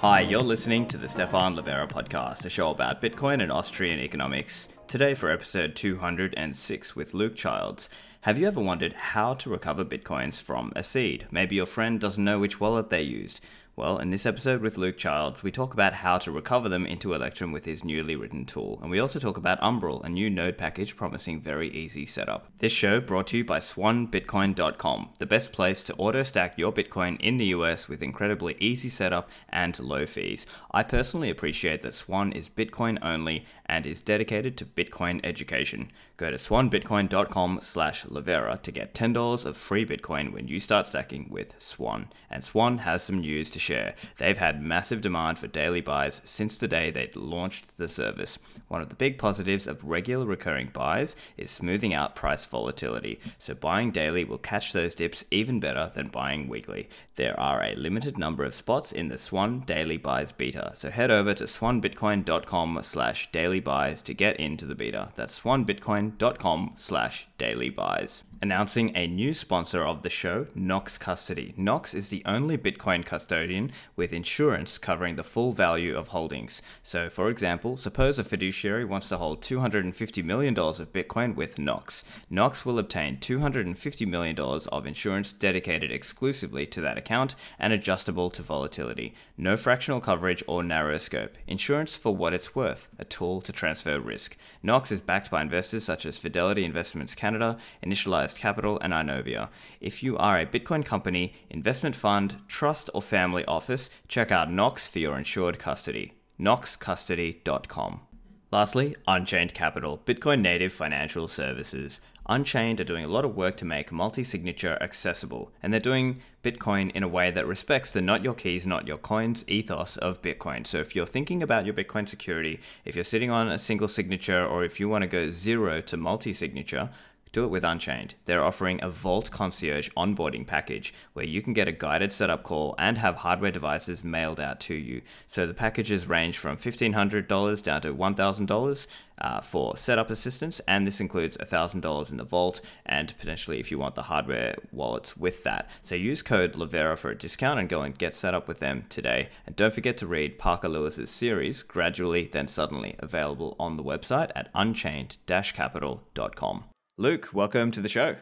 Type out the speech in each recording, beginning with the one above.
Hi, you're listening to the Stephan Livera podcast, a show about Bitcoin and Austrian economics. Today for episode 206 with Luke Childs. Have you ever wondered how to recover Bitcoins from a seed? Maybe your friend doesn't know which wallet they used. Well, in this episode with Luke Childs, we talk about how to recover them into Electrum with his newly written tool, and we also talk about Umbrel, a new node package promising very easy setup. This show brought to you by swanbitcoin.com, the best place to auto stack your Bitcoin in the US with incredibly easy setup and low fees. I personally appreciate that Swan is Bitcoin only and is dedicated to Bitcoin education. Go to swanbitcoin.com slash Livera to get $10 of free Bitcoin when you start stacking with Swan. And Swan has some news to share. They've had massive demand for daily buys since the day they launched the service. One of the big positives of regular recurring buys is smoothing out price volatility, so buying daily will catch those dips even better than buying weekly. There are a limited number of spots in the Swan Daily Buys beta, so head over to swanbitcoin.com slash daily buys to get into the beta. That's swanbitcoin.com slash daily buys guys announcing a new sponsor of the show, Knox Custody. Knox is the only Bitcoin custodian with insurance covering the full value of holdings. So, for example, suppose a fiduciary wants to hold $250 million of Bitcoin with Knox. Knox will obtain $250 million of insurance dedicated exclusively to that account and adjustable to volatility. No fractional coverage or narrow scope. Insurance for what it's worth, a tool to transfer risk. Knox is backed by investors such as Fidelity Investments Canada, Capital, and Inovia. If you are a Bitcoin company, investment fund, trust, or family office, check out Knox for your insured custody. KnoxCustody.com. Lastly, Unchained Capital, Bitcoin native financial services. Unchained are doing a lot of work to make multi signature accessible, and they're doing Bitcoin in a way that respects the not your keys, not your coins ethos of Bitcoin. So if you're thinking about your Bitcoin security, if you're sitting on a single signature, or if you want to go zero to multi signature, do it with Unchained. They're offering a Vault Concierge onboarding package where you can get a guided setup call and have hardware devices mailed out to you. So the packages range from $1,500 down to $1,000 uh, for setup assistance, and this includes $1,000 in the Vault and potentially if you want the hardware wallets with that. So use code Livera for a discount and go and get set up with them today. And don't forget to read Parker Lewis's series, Gradually Then Suddenly, available on the website at unchained-capital.com. Luke, welcome to the show.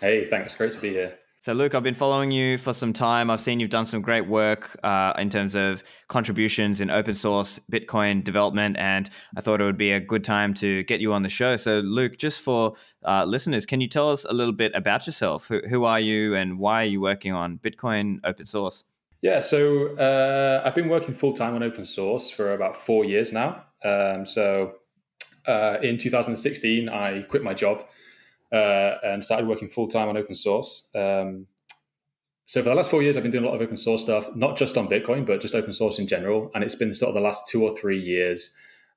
Hey, thanks. Great to be here. So, Luke, I've been following you for some time. I've seen you've done some great work uh, in terms of contributions in open source Bitcoin development, and I thought it would be a good time to get you on the show. So, Luke, just for uh, listeners, can you tell us a little bit about yourself? Who, who, are you, and why are you working on Bitcoin open source? Yeah, so uh, I've been working full time on open source for about four years now. Um, so, uh, in 2016, I quit my job uh, and started working full time on open source. Um, so for the last four years, I've been doing a lot of open source stuff, not just on Bitcoin, but just open source in general. And it's been sort of the last two or three years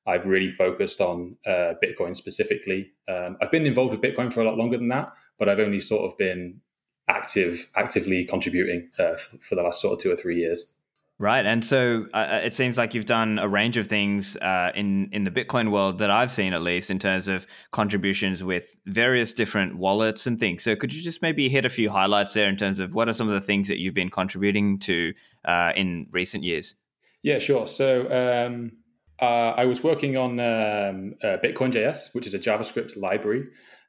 I've really focused on uh, Bitcoin specifically. Um, I've been involved with Bitcoin for a lot longer than that, but I've only sort of been active, actively contributing uh, for the last sort of two or three years. Right, and so uh, uh, it seems like you've done a range of things uh, in in the Bitcoin world that I've seen, at least in terms of contributions with various different wallets and things. So could you just maybe hit a few highlights there in terms of what are some of the things that you've been contributing to uh, in recent years? Yeah, sure. So um, uh, I was working on um, uh, Bitcoin JS, which is a JavaScript library.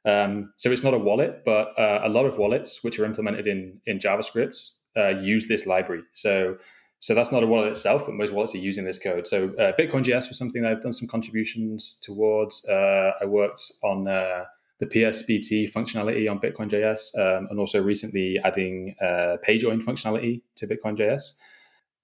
Um, so it's not a wallet, but a lot of wallets which are implemented in in JavaScript use this library. So so that's not a wallet itself, but most wallets are using this code. So uh, Bitcoin was something I've done some contributions towards. Uh, I worked on uh, the PSBT functionality on Bitcoin JS, um, and also recently adding uh, PayJoin functionality to Bitcoin JS.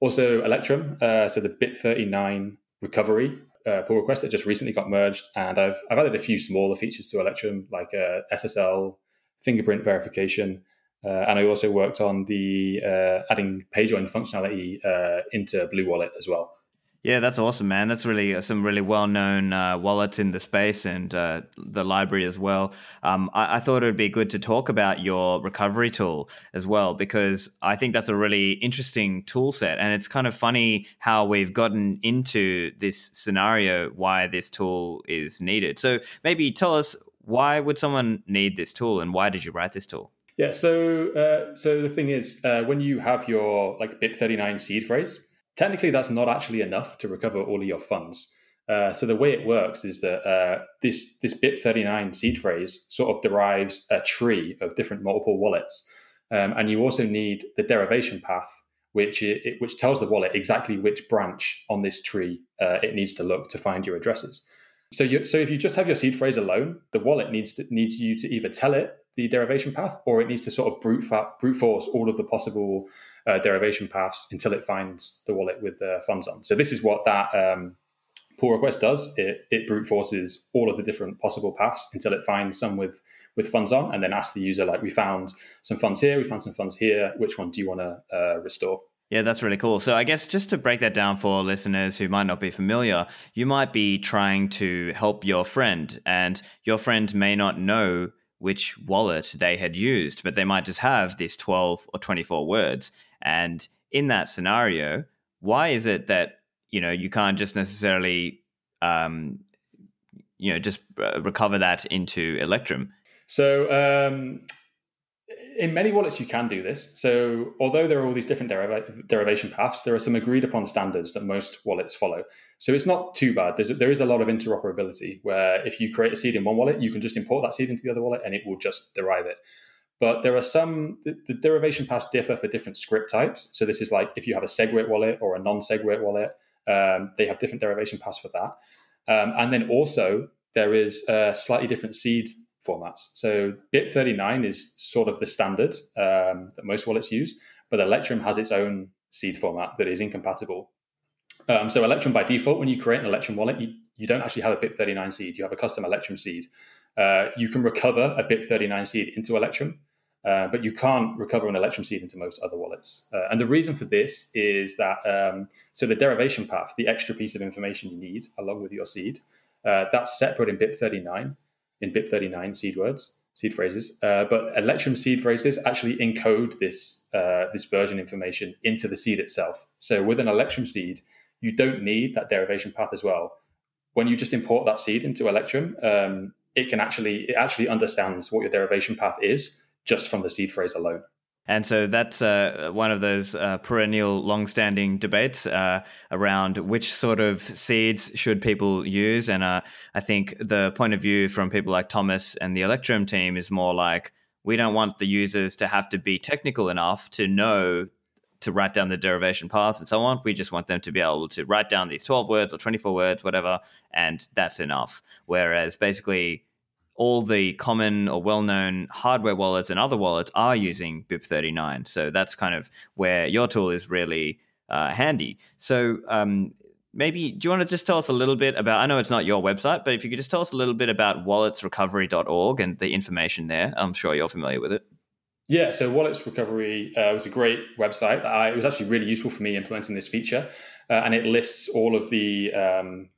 Also Electrum, uh, so the BIP39 recovery uh, pull request that just recently got merged, and I've I've added a few smaller features to Electrum like uh, SSL fingerprint verification. Uh, and I also worked on the uh, adding PayJoin functionality uh, into Blue Wallet as well. Yeah, that's awesome, man. That's really uh, some really well-known uh, wallets in the space and uh, the library as well. Um, I, I, thought it would be good to talk about your recovery tool as well because I think that's a really interesting tool set, and it's kind of funny how we've gotten into this scenario why this tool is needed. So maybe tell us why would someone need this tool, and why did you write this tool? Yeah. So, uh, so the thing is, uh, when you have your like BIP thirty nine seed phrase, technically that's not actually enough to recover all of your funds. Uh, so the way it works is that uh, this this BIP39 seed phrase sort of derives a tree of different multiple wallets, um, and you also need the derivation path, which it, which tells the wallet exactly which branch on this tree uh, it needs to look to find your addresses. So you, so if you just have your seed phrase alone, the wallet needs to, needs you to either tell it the derivation path, or it needs to sort of brute, fa- brute force all of the possible uh, derivation paths until it finds the wallet with the funds on. So this is what that um, pull request does. It, it brute forces all of the different possible paths until it finds some with with funds on, and then asks the user like, "We found some funds here. We found some funds here. Which one do you want to uh, restore?" Yeah, that's really cool. So, I guess just to break that down for listeners who might not be familiar, you might be trying to help your friend, and your friend may not know which wallet they had used, but they might just have this 12 or 24 words. And in that scenario, why is it that you know you can't just necessarily um, you know just uh, recover that into Electrum? So um, in many wallets you can do this. So although there are all these different deriva- derivation paths, there are some agreed upon standards that most wallets follow. So it's not too bad. There's there is a lot of interoperability where if you create a seed in one wallet, you can just import that seed into the other wallet and it will just derive it. But there are some, the, the derivation paths differ for different script types. So this is like if you have a SegWit wallet or a non SegWit wallet, um, they have different derivation paths for that. Um, and then also there is a slightly different seed formats. So BIP39 is sort of the standard um, that most wallets use, but Electrum has its own seed format that is incompatible. Um, so Electrum by default, when you create an Electrum wallet, you, you don't actually have a BIP39 seed. You have a custom Electrum seed. Uh, you can recover a BIP39 seed into Electrum, uh, but you can't recover an Electrum seed into most other wallets. Uh, and the reason for this is that um, so the derivation path, the extra piece of information you need along with your seed, uh, that's separate in BIP39 in BIP39 seed words, seed phrases. Uh, but Electrum seed phrases actually encode this uh, this version information into the seed itself. So with an Electrum seed, you don't need that derivation path as well. When you just import that seed into Electrum, um, it can actually it actually understands what your derivation path is just from the seed phrase alone. And so that's uh, one of those uh, perennial, long-standing debates uh, around which sort of seeds should people use. And uh, I think the point of view from people like Thomas and the Electrum team is more like we don't want the users to have to be technical enough to know to write down the derivation paths and so on. We just want them to be able to write down these 12 words or 24 words, whatever, and that's enough. Whereas basically all the common or well-known hardware wallets and other wallets are using BIP39. So that's kind of where your tool is really uh, handy. So um, maybe do you want to just tell us a little bit about? I know it's not your website, but if you could just tell us a little bit about walletsrecovery.org and the information there. I'm sure you're familiar with it. Yeah, so Wallets Recovery uh, was a great website. I, it was actually really useful for me implementing this feature, uh, and it lists all of the um,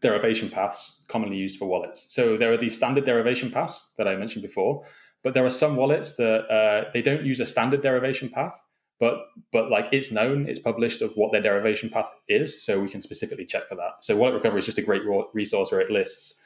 derivation paths commonly used for wallets. So there are these standard derivation paths that I mentioned before, but there are some wallets that uh, they don't use a standard derivation path, but but like it's known, it's published of what their derivation path is, so we can specifically check for that. So Wallet Recovery is just a great resource where it lists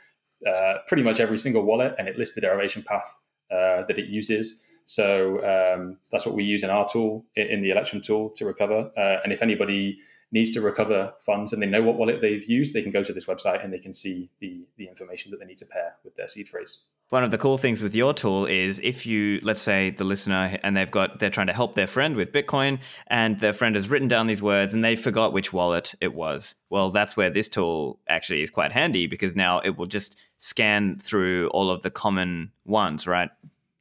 uh, pretty much every single wallet and it lists the derivation path uh, that it uses. So um, that's what we use in our tool, in the Electrum tool, to recover. Uh, and if anybody needs to recover funds and they know what wallet they've used, they can go to this website and they can see the, the information that they need to pair with their seed phrase. One of the cool things with your tool is if you, let's say, the listener and they've got, they're trying to help their friend with Bitcoin and their friend has written down these words and they forgot which wallet it was. Well, that's where this tool actually is quite handy because now it will just scan through all of the common ones, right?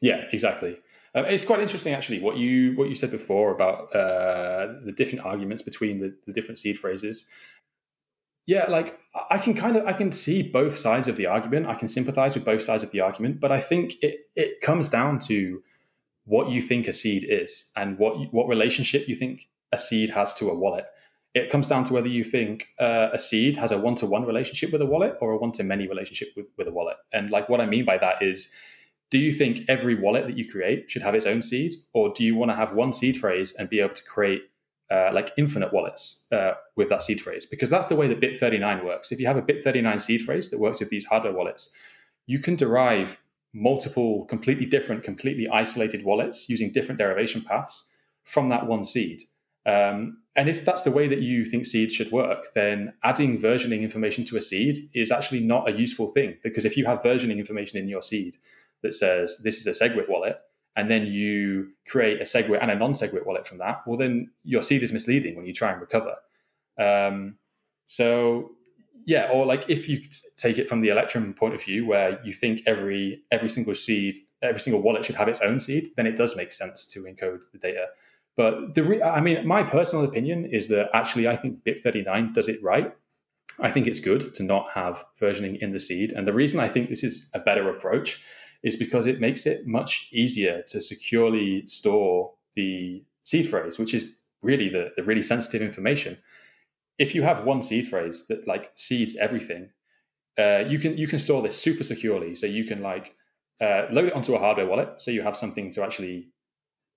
Yeah, exactly. Um, it's quite interesting, actually, what you what you said before about uh, the different arguments between the, the different seed phrases. Yeah, like I can kind of I can see both sides of the argument. I can sympathize with both sides of the argument, but I think it it comes down to what you think a seed is and what you, what relationship you think a seed has to a wallet. It comes down to whether you think uh, a seed has a one to one relationship with a wallet or a one to many relationship with, with a wallet. And like what I mean by that is do you think every wallet that you create should have its own seed, or do you want to have one seed phrase and be able to create uh, like infinite wallets uh, with that seed phrase? Because that's the way that BIP39 works. If you have a BIP39 seed phrase that works with these hardware wallets, you can derive multiple, completely different, completely isolated wallets using different derivation paths from that one seed. Um, and if that's the way that you think seeds should work, then adding versioning information to a seed is actually not a useful thing because if you have versioning information in your seed that says this is a SegWit wallet, and then you create a SegWit and a non SegWit wallet from that, well, then your seed is misleading when you try and recover. Um, so yeah, or like if you take it from the Electrum point of view, where you think every every single seed, every single wallet should have its own seed, then it does make sense to encode the data. But the re- I mean, my personal opinion is that actually I think BIP39 does it right. I think it's good to not have versioning in the seed, and the reason I think this is a better approach is because it makes it much easier to securely store the seed phrase, which is really the, the really sensitive information. If you have one seed phrase that like seeds everything, uh, you can you can store this super securely. So you can like uh, load it onto a hardware wallet, so you have something to actually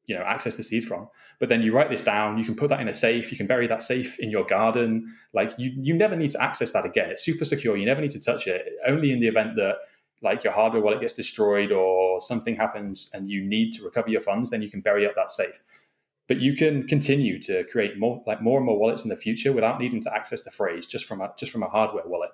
you know access the seed from. But then you write this down. You can put that in a safe. You can bury that safe in your garden. Like you you never need to access that again. It's super secure. You never need to touch it. Only in the event that like your hardware wallet gets destroyed or something happens and you need to recover your funds, then you can bury up that safe. But you can continue to create more like more and more wallets in the future without needing to access the phrase just from a just from a hardware wallet.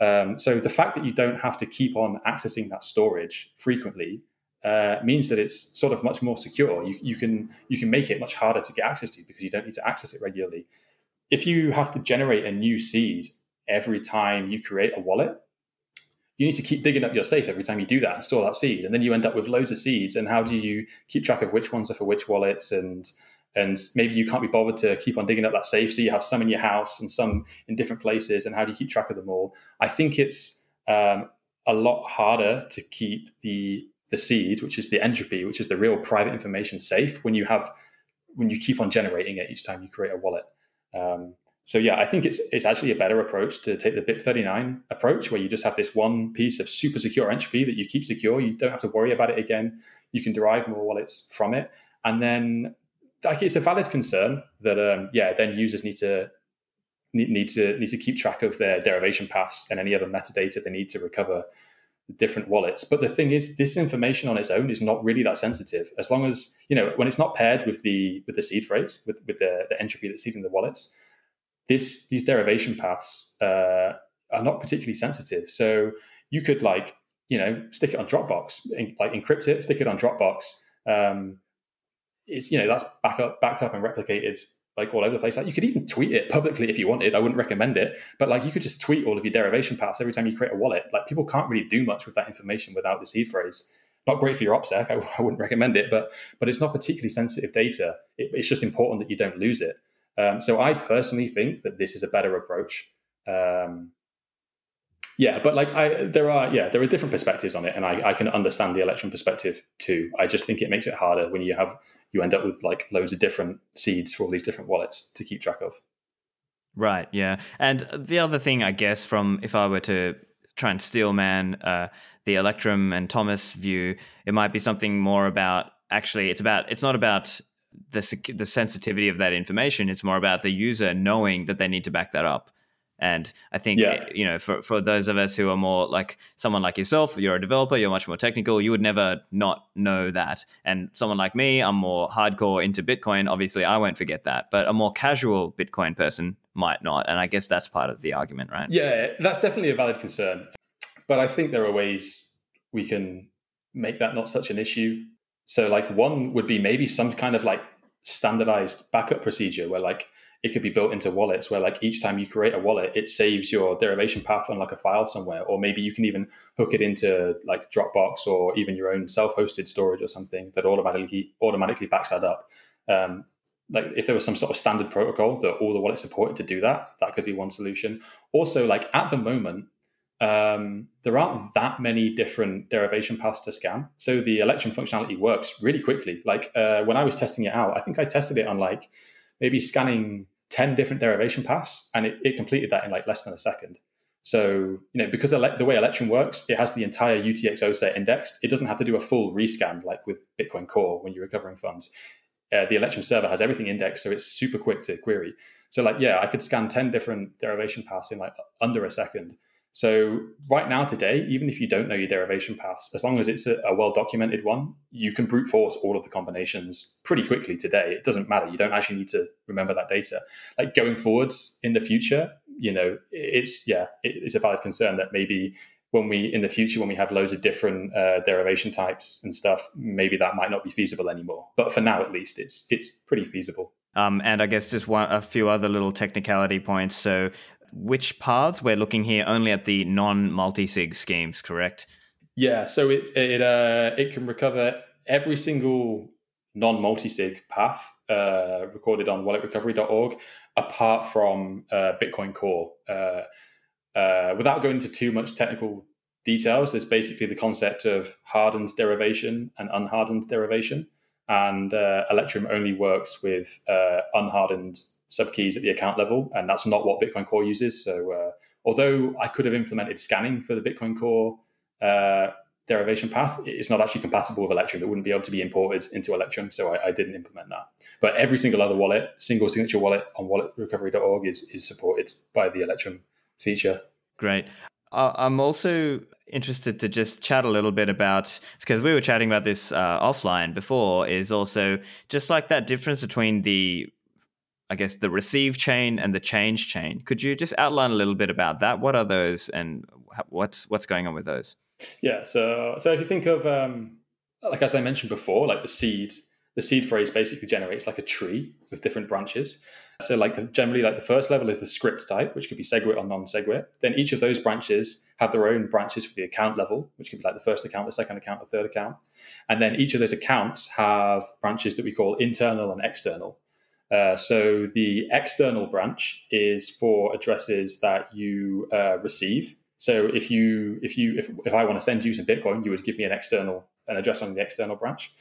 Um, so the fact that you don't have to keep on accessing that storage frequently uh, means that it's sort of much more secure. You, you can you can make it much harder to get access to because you don't need to access it regularly. If you have to generate a new seed every time you create a wallet, you need to keep digging up your safe every time you do that and store that seed. And then you end up with loads of seeds. And how do you keep track of which ones are for which wallets? And and maybe you can't be bothered to keep on digging up that safe. So you have some in your house and some in different places. And how do you keep track of them all? I think it's um, a lot harder to keep the the seed, which is the entropy, which is the real private information, safe when you have when you keep on generating it each time you create a wallet. Um, so yeah, I think it's it's actually a better approach to take the BIP39 approach, where you just have this one piece of super secure entropy that you keep secure. You don't have to worry about it again. You can derive more wallets from it, and then like it's a valid concern that um, yeah, then users need to need, need to need to keep track of their derivation paths and any other metadata they need to recover different wallets. But the thing is, this information on its own is not really that sensitive. As long as you know when it's not paired with the with the seed phrase with with the, the entropy that's seeding the wallets this these derivation paths uh, are not particularly sensitive. So you could like you know stick it on Dropbox, in, like encrypt it, stick it on Dropbox. Um, it's you know that's back up, backed up and replicated like all over the place. Like you could even tweet it publicly if you wanted. I wouldn't recommend it, but like you could just tweet all of your derivation paths every time you create a wallet. Like people can't really do much with that information without the seed phrase. Not great for your OPSEC. I, I wouldn't recommend it, but but it's not particularly sensitive data. It, it's just important that you don't lose it. Um, so I personally think that this is a better approach. Um, yeah, but like I, there are yeah, there are different perspectives on it, and I, I can understand the Electrum perspective too. I just think it makes it harder when you have you end up with like loads of different seeds for all these different wallets to keep track of. Right. Yeah. And the other thing, I guess, from if I were to try and steal man uh, the Electrum and Thomas view, it might be something more about actually. It's about. It's not about the the sensitivity of that information. It's more about the user knowing that they need to back that up. And I think yeah. you know, for for those of us who are more like someone like yourself, you're a developer, you're much more technical. You would never not know that. And someone like me, I'm more hardcore into Bitcoin. Obviously, I won't forget that. But a more casual Bitcoin person might not. And I guess that's part of the argument, right? Yeah, that's definitely a valid concern. But I think there are ways we can make that not such an issue. So like one would be maybe some kind of like standardized backup procedure where like it could be built into wallets where like each time you create a wallet it saves your derivation path on like a file somewhere. Or maybe you can even hook it into like dropbox or even your own self-hosted storage or something that automatically automatically backs that up. Um, like if there was some sort of standard protocol that all the wallets supported to do that that could be one solution. Also like at the moment um, there aren't that many different derivation paths to scan. So the election functionality works really quickly. Like uh, when I was testing it out, I think I tested it on like maybe scanning 10 different derivation paths and it, it completed that in like less than a second. So, you know, because ele- the way election works, it has the entire UTXO set indexed. It doesn't have to do a full rescan like with Bitcoin Core when you're recovering funds. Uh, the election server has everything indexed, so it's super quick to query. So, like, yeah, I could scan 10 different derivation paths in like under a second So right now, today, even if you don't know your derivation paths, as long as it's a, a well documented one, you can brute force all of the combinations pretty quickly today. It doesn't matter. You don't actually need to remember that data. Like going forwards in the future, you know, it's yeah, it's a valid concern that maybe when we in the future when we have loads of different uh, derivation types and stuff, maybe that might not be feasible anymore. But for now, at least, it's it's pretty feasible. Um, and I guess just one a few other little technicality points. So which paths we're looking here only at the non multi-sig schemes, correct? Yeah, so it it uh, it can recover every single non multi-sig path uh, recorded on walletrecovery.org, apart from uh, Bitcoin Core. Uh, uh, without going into too much technical details, there's basically the concept of hardened derivation and unhardened derivation, and uh, Electrum only works with unhardened subkeys at the account level, and that's not what Bitcoin Core uses. So, uh, although I could have implemented scanning for the Bitcoin Core uh, derivation path, it's not actually compatible with Electrum. It wouldn't be able to be imported into Electrum, so I, I didn't implement that. But every single other wallet, single signature wallet on walletrecovery.org is is supported by the Electrum feature. Great. Uh, I'm also interested to just chat a little bit about because we were chatting about this uh, offline before. Is also just like that difference between the I guess the receive chain and the change chain. Could you just outline a little bit about that? What are those, and what's what's going on with those? Yeah, so so if you think of um, like as I mentioned before, like the seed, the seed phrase basically generates like a tree with different branches. So like the, generally, like the first level is the script type, which could be SegWit or non-SegWit. Then each of those branches have their own branches for the account level, which could be like the first account, the second account, the third account. And then each of those accounts have branches that we call internal and external. Uh, so the external branch is for addresses that you uh, receive. So if you if you if, if I want to send you some Bitcoin, you would give me an external an address on the external branch,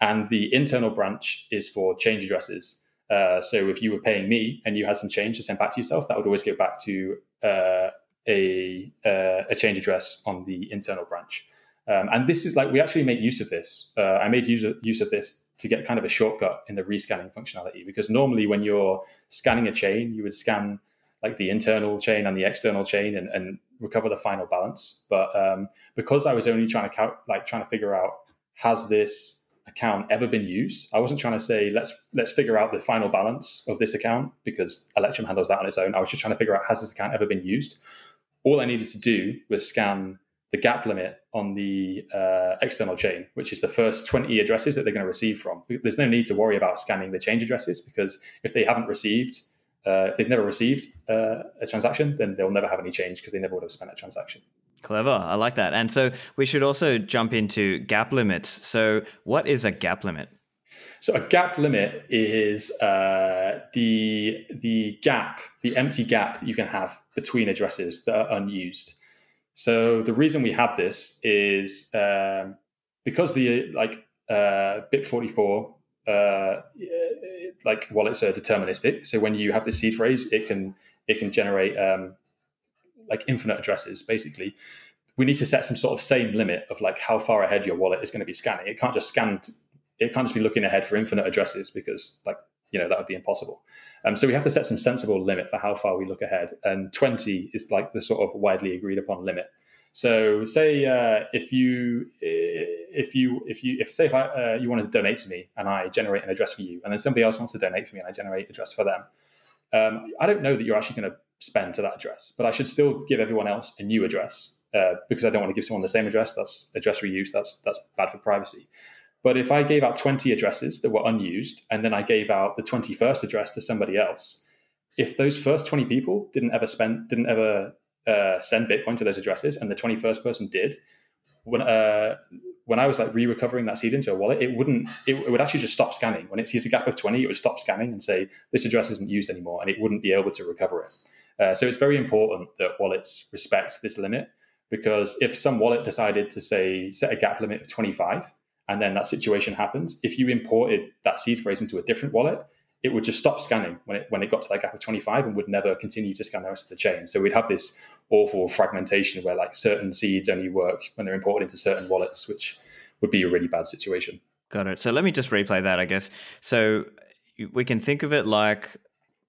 and the internal branch is for change addresses. Uh, so if you were paying me and you had some change to send back to yourself, that would always go back to uh, a uh, a change address on the internal branch. Um, and this is like we actually make use of this. I made use of, use of this to get kind of a shortcut in the rescanning functionality. Because normally, when you're scanning a chain, you would scan like the internal chain and the external chain and, and recover the final balance. But um, because I was only trying to count, like trying to figure out has this account ever been used, I wasn't trying to say let's let's figure out the final balance of this account because Electrum handles that on its own. I was just trying to figure out has this account ever been used. All I needed to do was scan the gap limit on the uh, external chain, which is the first 20 addresses that they're going to receive from. There's no need to worry about scanning the change addresses because if they haven't received, uh, if they've never received uh, a transaction, then they'll never have any change because they never would have spent a transaction. Clever. I like that. And so we should also jump into gap limits. So, what is a gap limit? So, a gap limit is uh, the the gap, the empty gap that you can have between addresses that are unused. So the reason we have this is um, because the like uh, BIP44 uh, like wallets are deterministic. So when you have the seed phrase, it can it can generate um, like infinite addresses basically. We need to set some sort of same limit of like how far ahead your wallet is going to be scanning. It can't just scan. It can't just be looking ahead for infinite addresses because like you know that would be impossible. Um, so we have to set some sensible limit for how far we look ahead, and 20 is like the sort of widely agreed upon limit. So say uh, if you if you if you if say if I, uh, you wanted to donate to me and I generate an address for you, and then somebody else wants to donate for me and I generate address for them, um, I don't know that you're actually going to spend to that address, but I should still give everyone else a new address uh, because I don't want to give someone the same address. That's address reuse. That's that's bad for privacy. But if I gave out 20 addresses that were unused and then I gave out the 21st address to somebody else, if those first 20 people didn't ever spend, didn't ever uh, send Bitcoin to those addresses and the 21st person did, when, uh, when I was like re-recovering that seed into a wallet, it wouldn't, it, it, would actually just stop scanning. When it sees a gap of 20, it would stop scanning and say, this address isn't used anymore, and it wouldn't be able to recover it. Uh, so it's very important that wallets respect this limit because if some wallet decided to say, set a gap limit of 25, and then that situation happens, if you imported that seed phrase into a different wallet, it would just stop scanning when it when it got to that gap of 25 and would never continue to scan the rest of the chain. So we'd have this awful fragmentation where like certain seeds only work when they're imported into certain wallets, which would be a really bad situation. Got it. So let me just replay that, I guess. So we can think of it like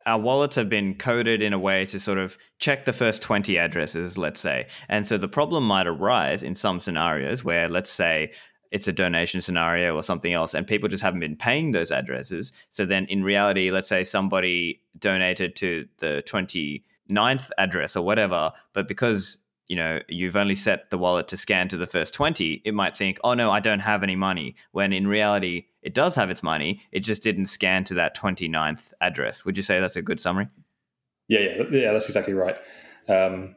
our wallets have been coded in a way to sort of check the first 20 addresses, let's say. And so the problem might arise in some scenarios where, let's say, it's a donation scenario or something else, and people just haven't been paying those addresses. So then in reality, let's say somebody donated to the 29th address or whatever, but because you know you've only set the wallet to scan to the first 20 it might think oh no i don't have any money when in reality it does have its money it just didn't scan to that 29th address. Would you say that's a good summary? Yeah yeah yeah that's exactly right. Um,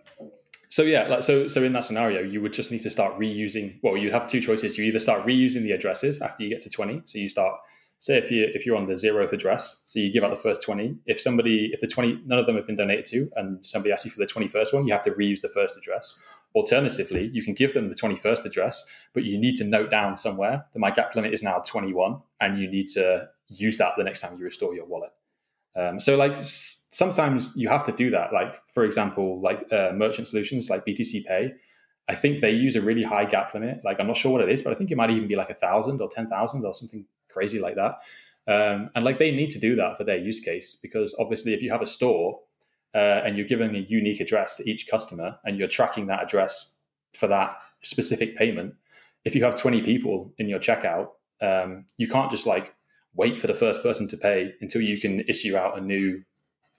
so yeah like so so in that scenario you would just need to start reusing well you have two choices you either start reusing the addresses after you get to 20 so you start say if you if you're on the zeroth address, so you give out the first twenty. If somebody if the twenty none of them have been donated to, and somebody asks you for the twenty first one, you have to reuse the first address. Alternatively, you can give them the twenty first address, but you need to note down somewhere that my gap limit is now twenty one, and you need to use that the next time you restore your wallet. Um, so like sometimes you have to do that. Like for example, like uh, merchant solutions like BTC Pay. I think they use a really high gap limit. Like I'm not sure what it is, but I think it might even be like a thousand or ten thousand or something crazy like that. Um, and like they need to do that for their use case because obviously, if you have a store uh, and you're giving a unique address to each customer and you're tracking that address for that specific payment, if you have 20 people in your checkout, um, you can't just like wait for the first person to pay until you can issue out a new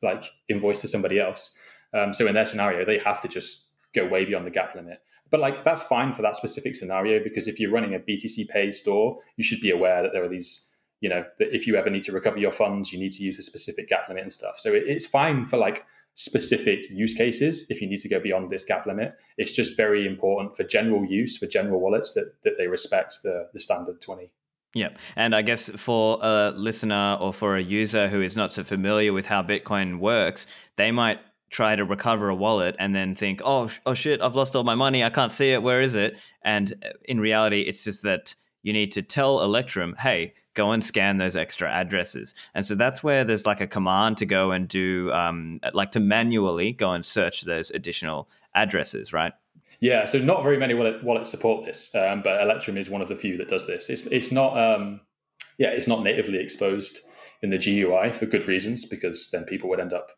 like invoice to somebody else. Um, so in their scenario, they have to just go way beyond the gap limit. But like that's fine for that specific scenario because if you're running a BTC Pay store, you should be aware that there are these, you know, that if you ever need to recover your funds, you need to use a specific gap limit and stuff. So it, it's fine for like specific use cases if you need to go beyond this gap limit. It's just very important for general use for general wallets that that they respect the the standard 20. Yep. And I guess for a listener or for a user who is not so familiar with how Bitcoin works, they might try to recover a wallet and then think, oh, oh shit, I've lost all my money. I can't see it. Where is it? And uh, in reality, it's just that you need to tell Electrum, hey, go and scan those extra addresses. And so that's where there's like a command to go and do, um, like to manually go and search those additional addresses, right? Yeah, so not very many wallet, wallets support this, um, but Electrum is one of the few that does this. It's it's not um, yeah, it's not natively exposed in the GUI for good reasons because then people would end up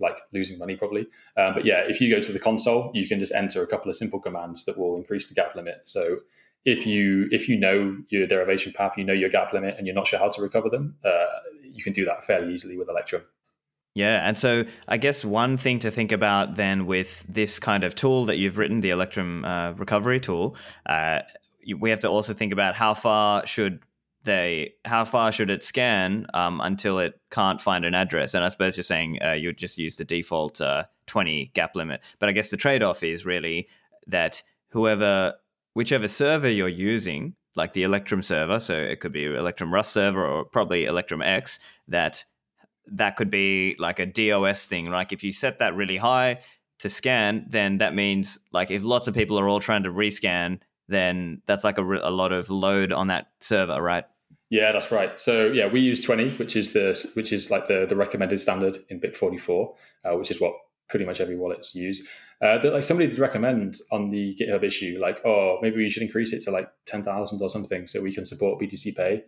like losing money probably. Um, but yeah, if you go to the console, you can just enter a couple of simple commands that will increase the gap limit. So if you if you know your derivation path, you know your gap limit, and you're not sure how to recover them, uh, you can do that fairly easily with Electrum. Yeah, and so I guess one thing to think about then with this kind of tool that you've written, the Electrum uh, recovery tool, uh, we have to also think about how far should they how far should it scan um, until it can't find an address? And i suppose you're saying uh, you would just use the default uh, 20 gap limit. But i guess the trade-off is really that whoever whichever server you're using like the electrum server so it could be electrum rust server or probably electrum x that that could be like a dos thing like if you set that really high to scan then that means like if lots of people are all trying to rescan then that's like a, a lot of load on that server right yeah, that's right. So yeah, we use 20, which is the which is like the, the recommended standard in BIP44, uh, which is what pretty much every wallet's use. Uh, that like somebody did recommend on the GitHub issue, like, oh, maybe we should increase it to like 10,000 or something so we can support BTC Pay.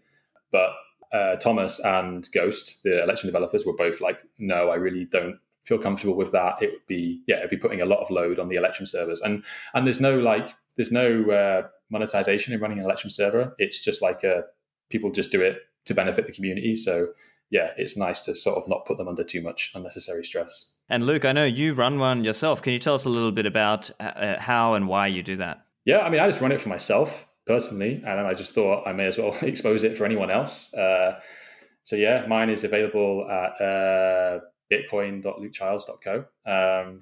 But uh, Thomas and Ghost, the Electrum developers, were both like, no, I really don't feel comfortable with that. It would be, yeah, it'd be putting a lot of load on the Electrum servers. And and there's no like, there's no uh, monetization in running an Electrum server. It's just like a people just do it to benefit the community. So yeah, it's nice to sort of not put them under too much unnecessary stress. And Luke, I know you run one yourself. Can you tell us a little bit about uh, how and why you do that? Yeah, I mean, I just run it for myself personally, and I just thought I may as well expose it for anyone else. Uh, so yeah, mine is available at uh, bitcoin.lukechilds.co. Um,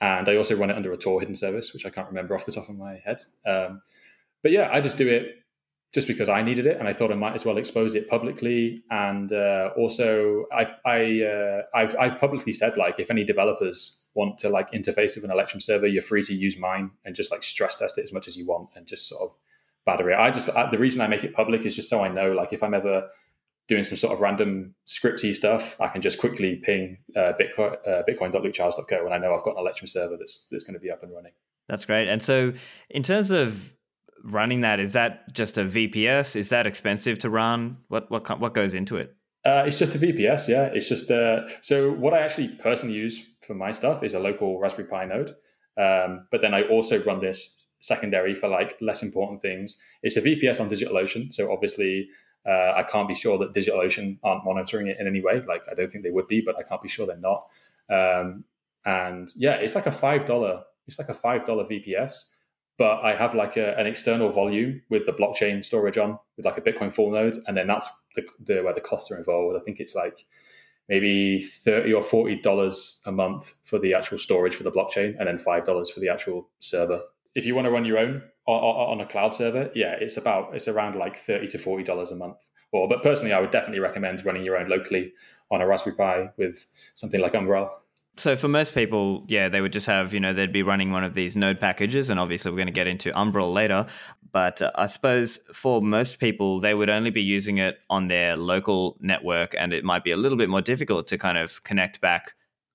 and I also run it under a Tor hidden service, which I can't remember off the top of my head. Um, but yeah, I just do it just because I needed it, and I thought I might as well expose it publicly. And uh, also, I, I uh, I've, I've publicly said like if any developers want to like interface with an Electrum server, you're free to use mine and just like stress test it as much as you want and just sort of batter it. I just I, the reason I make it public is just so I know like if I'm ever doing some sort of random scripty stuff, I can just quickly ping uh, Bitcoin uh, bitcoin.lukechilds.co and I know I've got an Electrum server that's that's going to be up and running. That's great. And so, in terms of running that is that just a VPS? Is that expensive to run? What what what goes into it? Uh, it's just a VPS, yeah. It's just uh, so what I actually personally use for my stuff is a local Raspberry Pi node, um, but then I also run this secondary for like less important things. It's a VPS on DigitalOcean, so obviously uh, I can't be sure that DigitalOcean aren't monitoring it in any way. Like I don't think they would be, but I can't be sure they're not. Um, and yeah, it's like a five dollar. It's like a five dollar VPS, but I have like a, an external volume with the blockchain storage on, with like a Bitcoin full node, and then that's the, the where the costs are involved. I think it's like maybe thirty or forty dollars a month for the actual storage for the blockchain, and then five dollars for the actual server. If you want to run your own on a cloud server, yeah, it's about it's around like thirty to forty dollars a month. Or, but personally, I would definitely recommend running your own locally on a Raspberry Pi with something like Umbrel. So for most people, yeah, they would just have, you know, they'd be running one of these node packages, and obviously we're going to get into Umbrel later. But uh, I suppose for most people, they would only be using it on their local network, and it might be a little bit more difficult to kind of connect back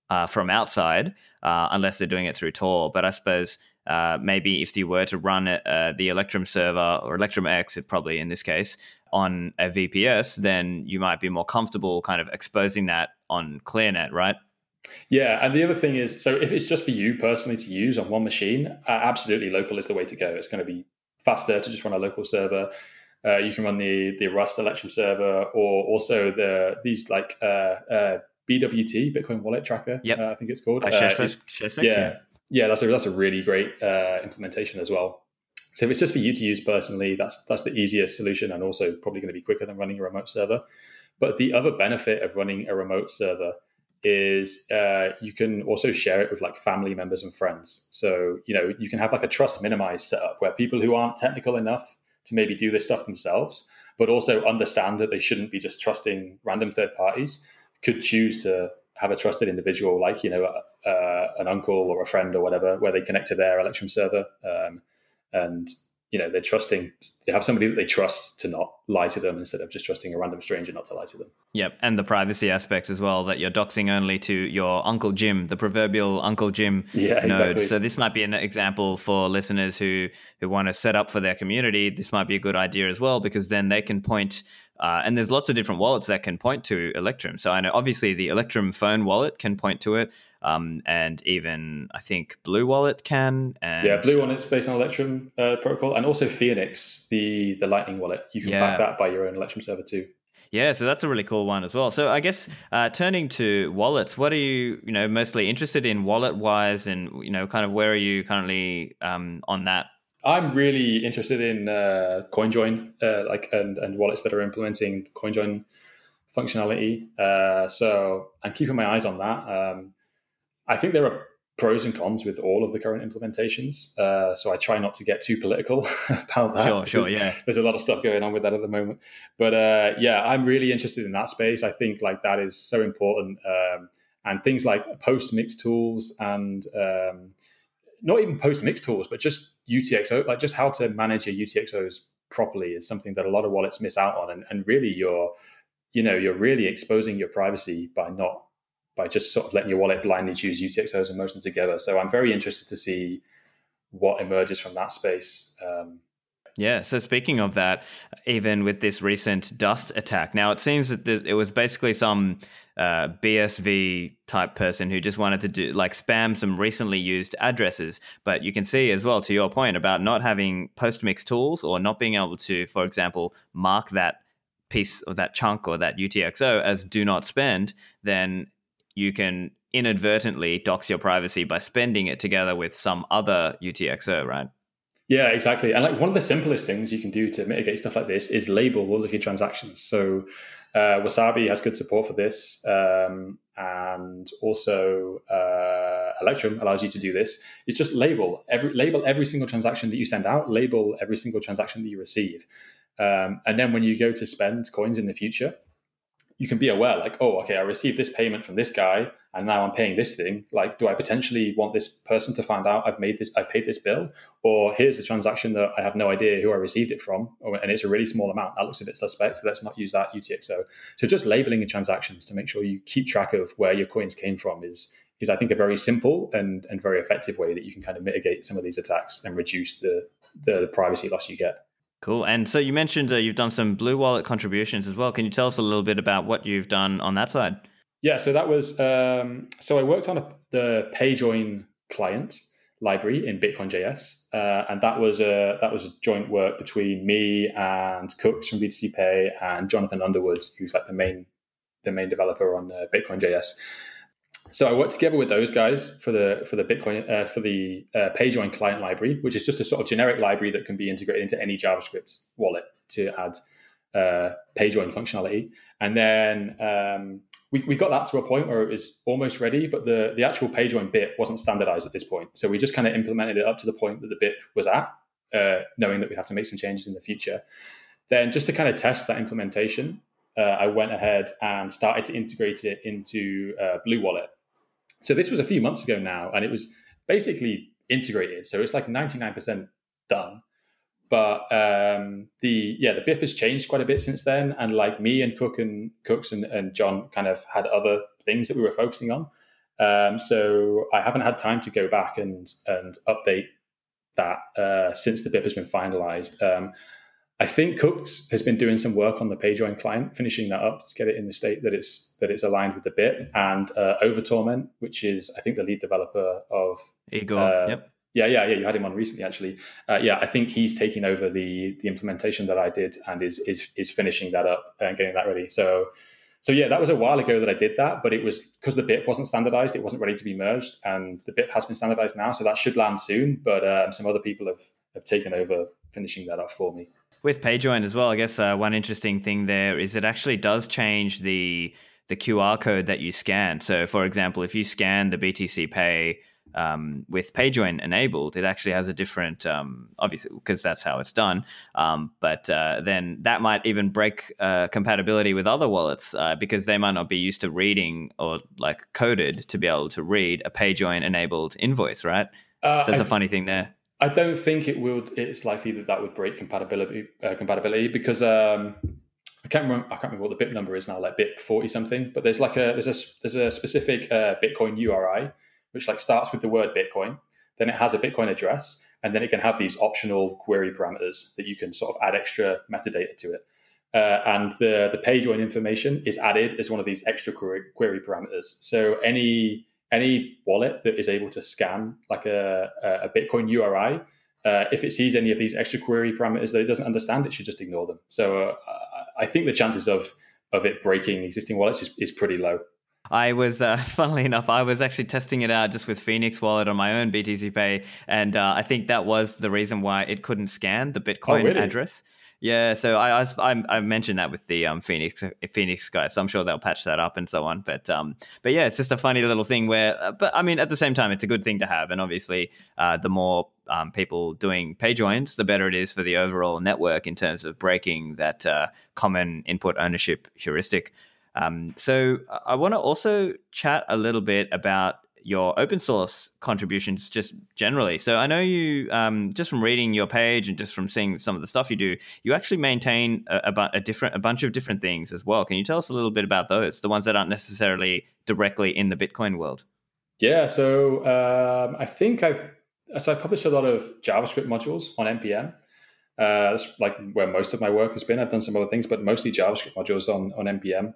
uh, from outside uh, unless they're doing it through Tor. But I suppose uh, maybe if you were to run uh, the Electrum server or Electrum X, it probably in this case on a VPS, then you might be more comfortable kind of exposing that on ClearNet, right? Yeah, and the other thing is, so if it's just for you personally to use on one machine, uh, absolutely local is the way to go. It's going to be faster to just run a local server. Uh, you can run the the Rust Electrum server, or also the these like uh, uh BWT Bitcoin Wallet Tracker. Yep. Uh, I think it's called. Uh, yeah, yeah, yeah, that's a that's a really great implementation as well. So if it's just for you to use personally, that's that's the easiest solution, and also probably going to be quicker than running a remote server. But the other benefit of running a remote server is uh, you can also share it with like family members and friends. So, you know, you can have like a trust minimized setup where people who aren't technical enough to maybe do this stuff themselves, but also understand that they shouldn't be just trusting random third parties, could choose to have a trusted individual like, you know, uh, an uncle or a friend or whatever, where they connect to their Electrum server. Um, and you know they're trusting they have somebody that they trust to not lie to them instead of just trusting a random stranger not to lie to them yep and the privacy aspects as well that you're doxing only to your uncle jim the proverbial uncle jim yeah, node exactly. so this might be an example for listeners who who want to set up for their community this might be a good idea as well because then they can point uh, and there's lots of different wallets that can point to Electrum. So I know obviously the Electrum phone wallet can point to it um, and even I think Blue Wallet can. And, yeah, Blue Wallet's based on Electrum uh, protocol, and also Phoenix, the the Lightning wallet. You can yeah. back that by your own Electrum server too. Yeah, so that's a really cool one as well. So I guess uh, turning to wallets, what are you, you know, mostly interested in wallet wise, and you know, kind of where are you currently um, on that? I'm really interested in uh, CoinJoin, uh, like and, and wallets that are implementing CoinJoin functionality. Uh, so I'm keeping my eyes on that. Um, I think there are pros and cons with all of the current implementations. Uh, so I try not to get too political about that. Sure, sure, yeah. There's a lot of stuff going on with that at the moment. But uh, yeah, I'm really interested in that space. I think like that is so important. Um, and things like post mix tools and um, not even post mix tools, but just UTXO, like just how to manage your UTXOs properly is something that a lot of wallets miss out on. And, and really you're, you know, you're really exposing your privacy by not by just sort of letting your wallet blindly choose UTXOs and merge them together. So I'm very interested to see what emerges from that space. Um, yeah. So speaking of that, even with this recent Dust attack, now it seems that it was basically some uh, BSV type person who just wanted to do like spam some recently used addresses. But you can see as well, to your point about not having post mix tools or not being able to, for example, mark that piece or that chunk or that UTXO as do not spend, then you can inadvertently dox your privacy by spending it together with some other UTXO, right? Yeah, exactly. And like one of the simplest things you can do to mitigate stuff like this is label all of your transactions. So uh, Wasabi has good support for this, um, and also uh, Electrum allows you to do this. It's just label every label every single transaction that you send out, label every single transaction that you receive, um, and then when you go to spend coins in the future, you can be aware like oh okay i received this payment from this guy and now i'm paying this thing like do i potentially want this person to find out i've made this i've paid this bill or here's a transaction that i have no idea who i received it from and it's a really small amount that looks a bit suspect so let's not use that utxo so just labeling your transactions to make sure you keep track of where your coins came from is is i think a very simple and and very effective way that you can kind of mitigate some of these attacks and reduce the the, the privacy loss you get Cool. And so you mentioned uh, you've done some Blue Wallet contributions as well. Can you tell us a little bit about what you've done on that side? Yeah, so that was um, so I worked on a, the PayJoin client library in Bitcoin.js, uh, and that was a that was a joint work between me and Kukks from BTC Pay and Jonathan Underwood, who's like the main the main developer on uh, Bitcoin.js. So I worked together with those guys for the for the Bitcoin uh, for the uh, PayJoin client library, which is just a sort of generic library that can be integrated into any JavaScript wallet to add uh, PayJoin functionality. And then um, we, we got that to a point where it was almost ready, but the the actual PayJoin bit wasn't standardized at this point. So we just kind of implemented it up to the point that the bit was at, uh, knowing that we'd have to make some changes in the future. Then just to kind of test that implementation, uh, I went ahead and started to integrate it into uh, Blue Wallet. So this was a few months ago now, and it was basically integrated. So it's like 99% done. But um, the yeah, the BIP has changed quite a bit since then. And like me and Cook and Kukks and, and John kind of had other things that we were focusing on. Um, so I haven't had time to go back and and update that uh, since the BIP has been finalized. Um, I think Kukks has been doing some work on the PayJoin client, finishing that up to get it in the state that it's that it's aligned with the BIP, and uh, Overtorment, which is I think the lead developer of Igor. Uh, yep. Yeah, yeah, yeah. You had him on recently, actually. Uh, yeah, I think he's taking over the the implementation that I did and is is is finishing that up and getting that ready. So, so yeah, that was a while ago that I did that, but it was because the BIP wasn't standardized, it wasn't ready to be merged, and the BIP has been standardized now, so that should land soon. But um, some other people have have taken over finishing that up for me. With PayJoin as well, I guess uh, one interesting thing there is it actually does change the the QR code that you scan. So, for example, if you scan the BTCPay um, with PayJoin enabled, it actually has a different, um, obviously, because that's how it's done. Um, but uh, then that might even break uh, compatibility with other wallets uh, because they might not be used to reading or like coded to be able to read a PayJoin enabled invoice, right? Uh, so that's I, a funny thing there. I don't think it will. It's likely that that would break compatibility uh, compatibility because um, I can't remember. I can't remember what the BIP number is now, like BIP forty something. But there's like a there's a there's a specific uh, Bitcoin URI which like starts with the word Bitcoin. Then it has a Bitcoin address, and then it can have these optional query parameters that you can sort of add extra metadata to it. Uh, and the the PayJoin information is added as one of these extra query, query parameters. So any any wallet that is able to scan like a, a Bitcoin URI, uh, if it sees any of these extra query parameters that it doesn't understand, it should just ignore them. So uh, I think the chances of of it breaking existing wallets is, is pretty low. I was, uh, funnily enough, I was actually testing it out just with Phoenix Wallet on my own BTCPay, and uh, I think that was the reason why it couldn't scan the Bitcoin oh, really? address. Yeah, so I, I, I mentioned that with the um, Phoenix Phoenix guys, so I'm sure they'll patch that up and so on. But um, but yeah, it's just a funny little thing where, uh, but I mean, at the same time, it's a good thing to have, and obviously, uh, the more um, people doing PayJoins, the better it is for the overall network in terms of breaking that uh, common input ownership heuristic. Um, so I want to also chat a little bit about your open source contributions just generally. So I know you, um, just from reading your page and just from seeing some of the stuff you do, you actually maintain a, a, a, different, a bunch of different things as well. Can you tell us a little bit about those, the ones that aren't necessarily directly in the Bitcoin world? Yeah, so um, I think I've so I published a lot of JavaScript modules on npm. Uh, that's like where most of my work has been. I've done some other things, but mostly JavaScript modules on on npm.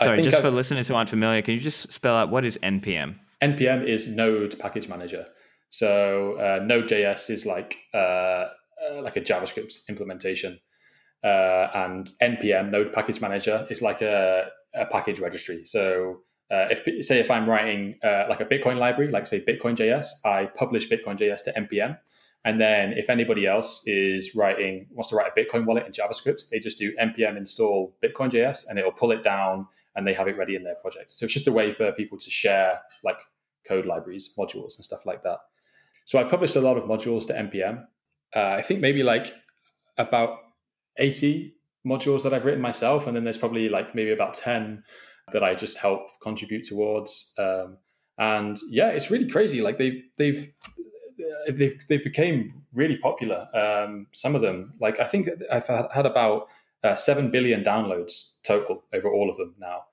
Sorry, just I've, for listeners who aren't familiar, can you just spell out what is npm? npm is Node Package Manager. So uh, Node.js is like uh, uh, like a JavaScript implementation, uh, and npm Node Package Manager is like a, a package registry. So uh, if say if I'm writing uh, like a Bitcoin library, like say Bitcoin.js, I publish Bitcoin.js to npm, and then if anybody else is writing wants to write a Bitcoin wallet in JavaScript, they just do npm install Bitcoin.js, and it'll pull it down and they have it ready in their project. So it's just a way for people to share like code libraries, modules, and stuff like that. So I've published a lot of modules to npm. Uh, I think maybe like about 80 modules that I've written myself, and then there's probably like maybe about 10 that I just help contribute towards. Um, and yeah, it's really crazy. Like they've they've they've they've became really popular. Um, some of them, like I think I've had about uh, 7 billion downloads total over all of them now,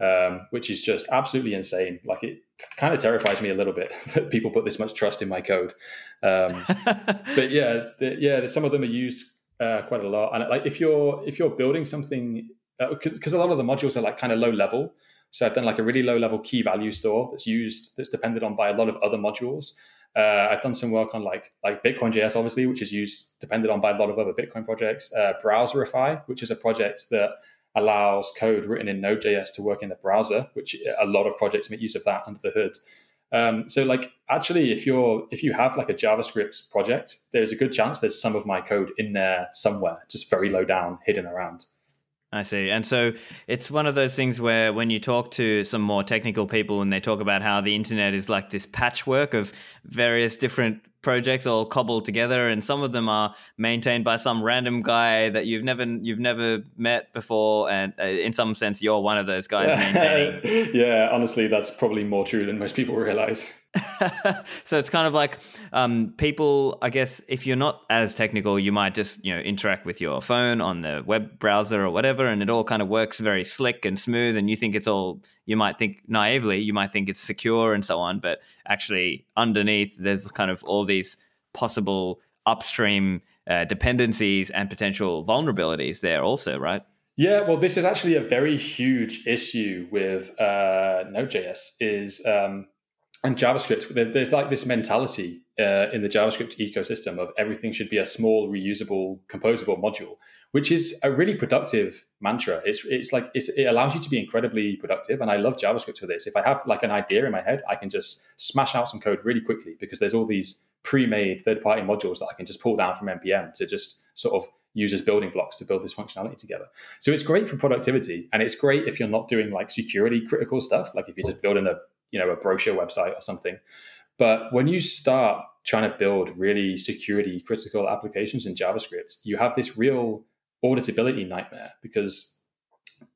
um, which is just absolutely insane. Like it kind of terrifies me a little bit that people put this much trust in my code. Um, but yeah, the, yeah, some of them are used uh, quite a lot. And like if you're if you're building something, because uh, a lot of the modules are like kind of low level. So I've done like a really low level key value store that's used that's depended on by a lot of other modules. Uh, I've done some work on like like Bitcoin JS, obviously, which is used depended on by a lot of other Bitcoin projects. Uh, Browserify, which is a project that allows code written in Node.js to work in the browser, which a lot of projects make use of that under the hood. Um, so like actually if you're if you have like a JavaScript project, there's a good chance there's some of my code in there somewhere, just very low down, hidden around. I see. And so it's one of those things where when you talk to some more technical people and they talk about how the internet is like this patchwork of various different projects all cobbled together and some of them are maintained by some random guy that you've never you've never met before and uh, in some sense you're one of those guys maintaining yeah honestly that's probably more true than most people realize so it's kind of like um, people i guess if you're not as technical you might just you know interact with your phone on the web browser or whatever and it all kind of works very slick and smooth and you think it's all you might think naively you might think it's secure and so on but actually underneath there's kind of all these possible upstream uh, dependencies and potential vulnerabilities there also right yeah, well, this is actually a very huge issue with uh, Node.js. Is um, and JavaScript, there's like this mentality uh, in the JavaScript ecosystem of everything should be a small, reusable, composable module, which is a really productive mantra. It's it's like it's, it allows you to be incredibly productive, and I love JavaScript for this. If I have like an idea in my head, I can just smash out some code really quickly because there's all these pre-made third-party modules that I can just pull down from npm to just sort of use as building blocks to build this functionality together. So it's great for productivity, and it's great if you're not doing like security critical stuff, like if you're just building a you know a brochure website or something. But when you start trying to build really security critical applications in JavaScript, you have this real auditability nightmare because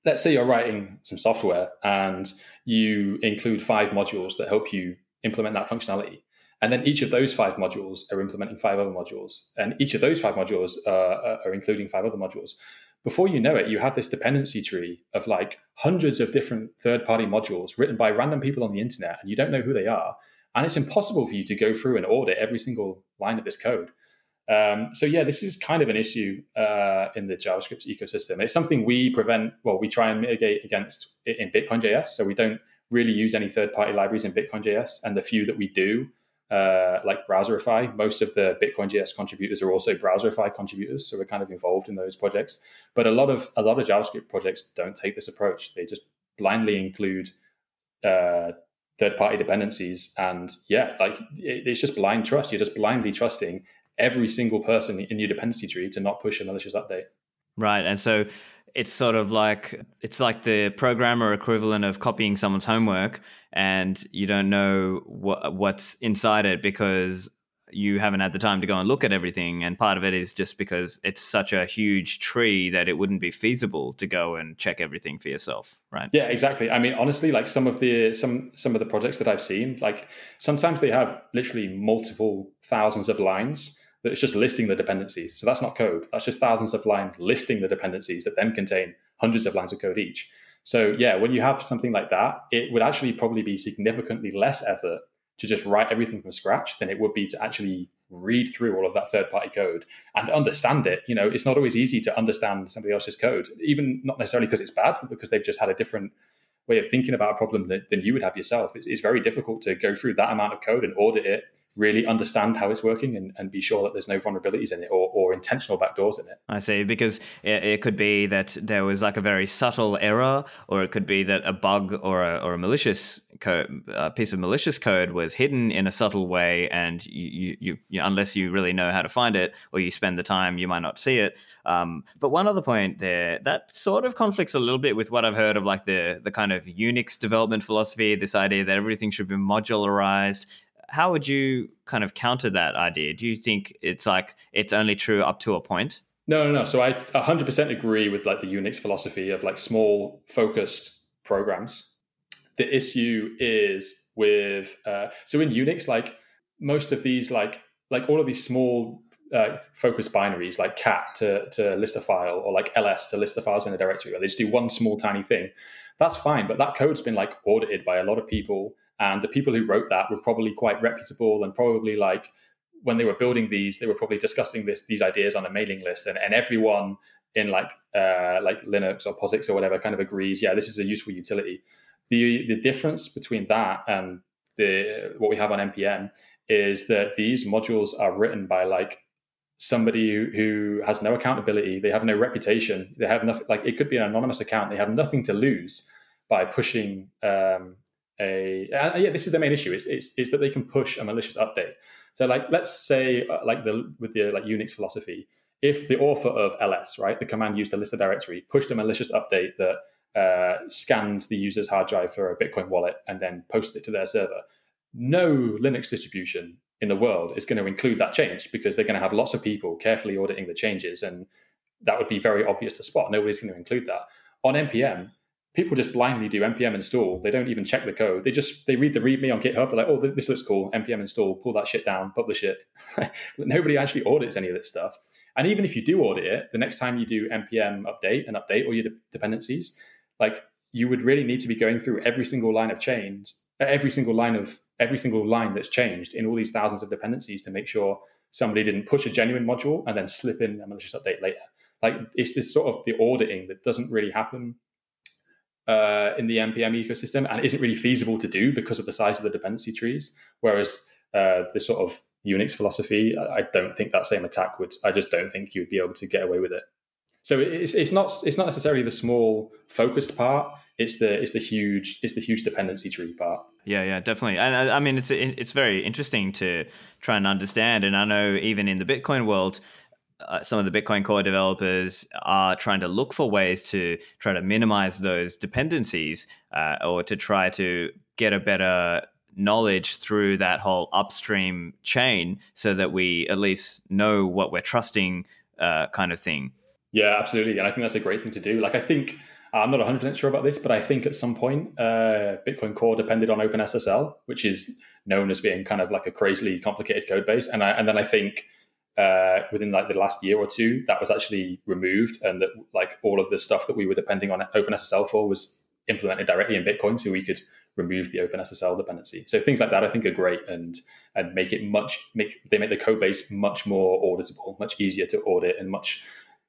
let's say you're writing some software and you include five modules that help you implement that functionality. And then each of those five modules are implementing five other modules. And each of those five modules uh, are including five other modules before you know it, you have this dependency tree of like hundreds of different third party modules written by random people on the internet, and you don't know who they are. And it's impossible for you to go through and audit every single line of this code. Um, so yeah, this is kind of an issue uh, in the JavaScript ecosystem. It's something we prevent. Well, we try and mitigate against in Bitcoin.js. So we don't really use any third-party libraries in Bitcoin.js, and the few that we do uh, like Browserify. Most of the Bitcoin JS contributors are also Browserify contributors, so we're kind of involved in those projects. But a lot of a lot of JavaScript projects don't take this approach. They just blindly include uh, third-party dependencies, and yeah, like it, it's just blind trust. You're just blindly trusting every single person in your dependency tree to not push a malicious update. Right, and so it's sort of like it's like the programmer equivalent of copying someone's homework and you don't know what what's inside it because you haven't had the time to go and look at everything. And part of it is just because it's such a huge tree that it wouldn't be feasible to go and check everything for yourself right? Yeah exactly. I mean honestly like some of the some some of the projects that i've seen like sometimes they have literally multiple thousands of lines it's just listing the dependencies. So that's not code. That's just thousands of lines listing the dependencies that then contain hundreds of lines of code each. So yeah, when you have something like that, it would actually probably be significantly less effort to just write everything from scratch than it would be to actually read through all of that third party code and understand it. You know, it's not always easy to understand somebody else's code, even not necessarily because it's bad, but because they've just had a different way of thinking about a problem that, than you would have yourself. It's, it's very difficult to go through that amount of code and audit it really understand how it's working and, and be sure that there's no vulnerabilities in it or, or intentional backdoors in it. I see, because it, it, could be that there was like a very subtle error, or it could be that a bug or a, or a malicious a piece of malicious code was hidden in a subtle way, and you, you, you, unless you really know how to find it or you spend the time, you might not see it. Um, but one other point there that sort of conflicts a little bit with what I've heard of like the the kind of Unix development philosophy, this idea that everything should be modularized how would you kind of counter that idea? Do you think it's like it's only true up to a point? No, no, no. So I 100% agree with like the Unix philosophy of like small focused programs. The issue is with uh, so in Unix, like most of these, like like all of these small uh, focused binaries, like cat to to list a file, or like ls to list the files in a directory, or they just do one small tiny thing. That's fine, but that code's been like audited by a lot of people and the people who wrote that were probably quite reputable and probably like when they were building these, they were probably discussing this these ideas on a mailing list, and, and everyone in like uh, like Linux or POSIX or whatever kind of agrees, yeah, this is a useful utility. The the difference between that and the what we have on npm is that these modules are written by like somebody who, has no accountability, they have no reputation, they have nothing. Like it could be an anonymous account, they have nothing to lose by pushing um, a. Uh, yeah, this is the main issue. Is, is is that they can push a malicious update. So like let's say uh, like the with the like Unix philosophy, if the author of ls, right, the command used to list a directory, pushed a malicious update that uh, scanned the user's hard drive for a Bitcoin wallet and then posted it to their server, no Linux distribution in the world is going to include that change because they're going to have lots of people carefully auditing the changes, and that would be very obvious to spot. Nobody's going to include that on npm people just blindly do npm install. They don't even check the code. They just they read the README on GitHub. They're like, oh, this looks cool. npm install. Pull that shit down. Publish it. Nobody actually audits any of this stuff. And even if you do audit it, the next time you do npm update and update all your de- dependencies, like you would really need to be going through every single line of change, every single line of every single line that's changed in all these thousands of dependencies to make sure somebody didn't push a genuine module and then slip in a malicious update later. Like it's this sort of the auditing that doesn't really happen uh, in the npm ecosystem and isn't really feasible to do because of the size of the dependency trees. Whereas uh, the sort of Unix philosophy, I don't think that same attack would. I just don't think you would be able to get away with it. So it's, it's not it's not necessarily the small focused part. It's the it's the huge it's the huge dependency tree part. Yeah, yeah, definitely. And I, I mean, it's it's very interesting to try and understand. And I know even in the Bitcoin world, uh, some of the Bitcoin core developers are trying to look for ways to try to minimize those dependencies uh, or to try to get a better knowledge through that whole upstream chain so that we at least know what we're trusting uh, kind of thing. Yeah, absolutely. And I think that's a great thing to do. Like, I think I'm not 100% sure about this, but I think at some point uh, Bitcoin Core depended on OpenSSL, which is known as being kind of like a crazily complicated code base. And, I, and then I think uh, within like the last year or two that was actually removed and that like all of the stuff that we were depending on OpenSSL for was implemented directly in Bitcoin so we could remove the OpenSSL dependency. So things like that I think are great and and make it much make they make the code base much more auditable, much easier to audit and much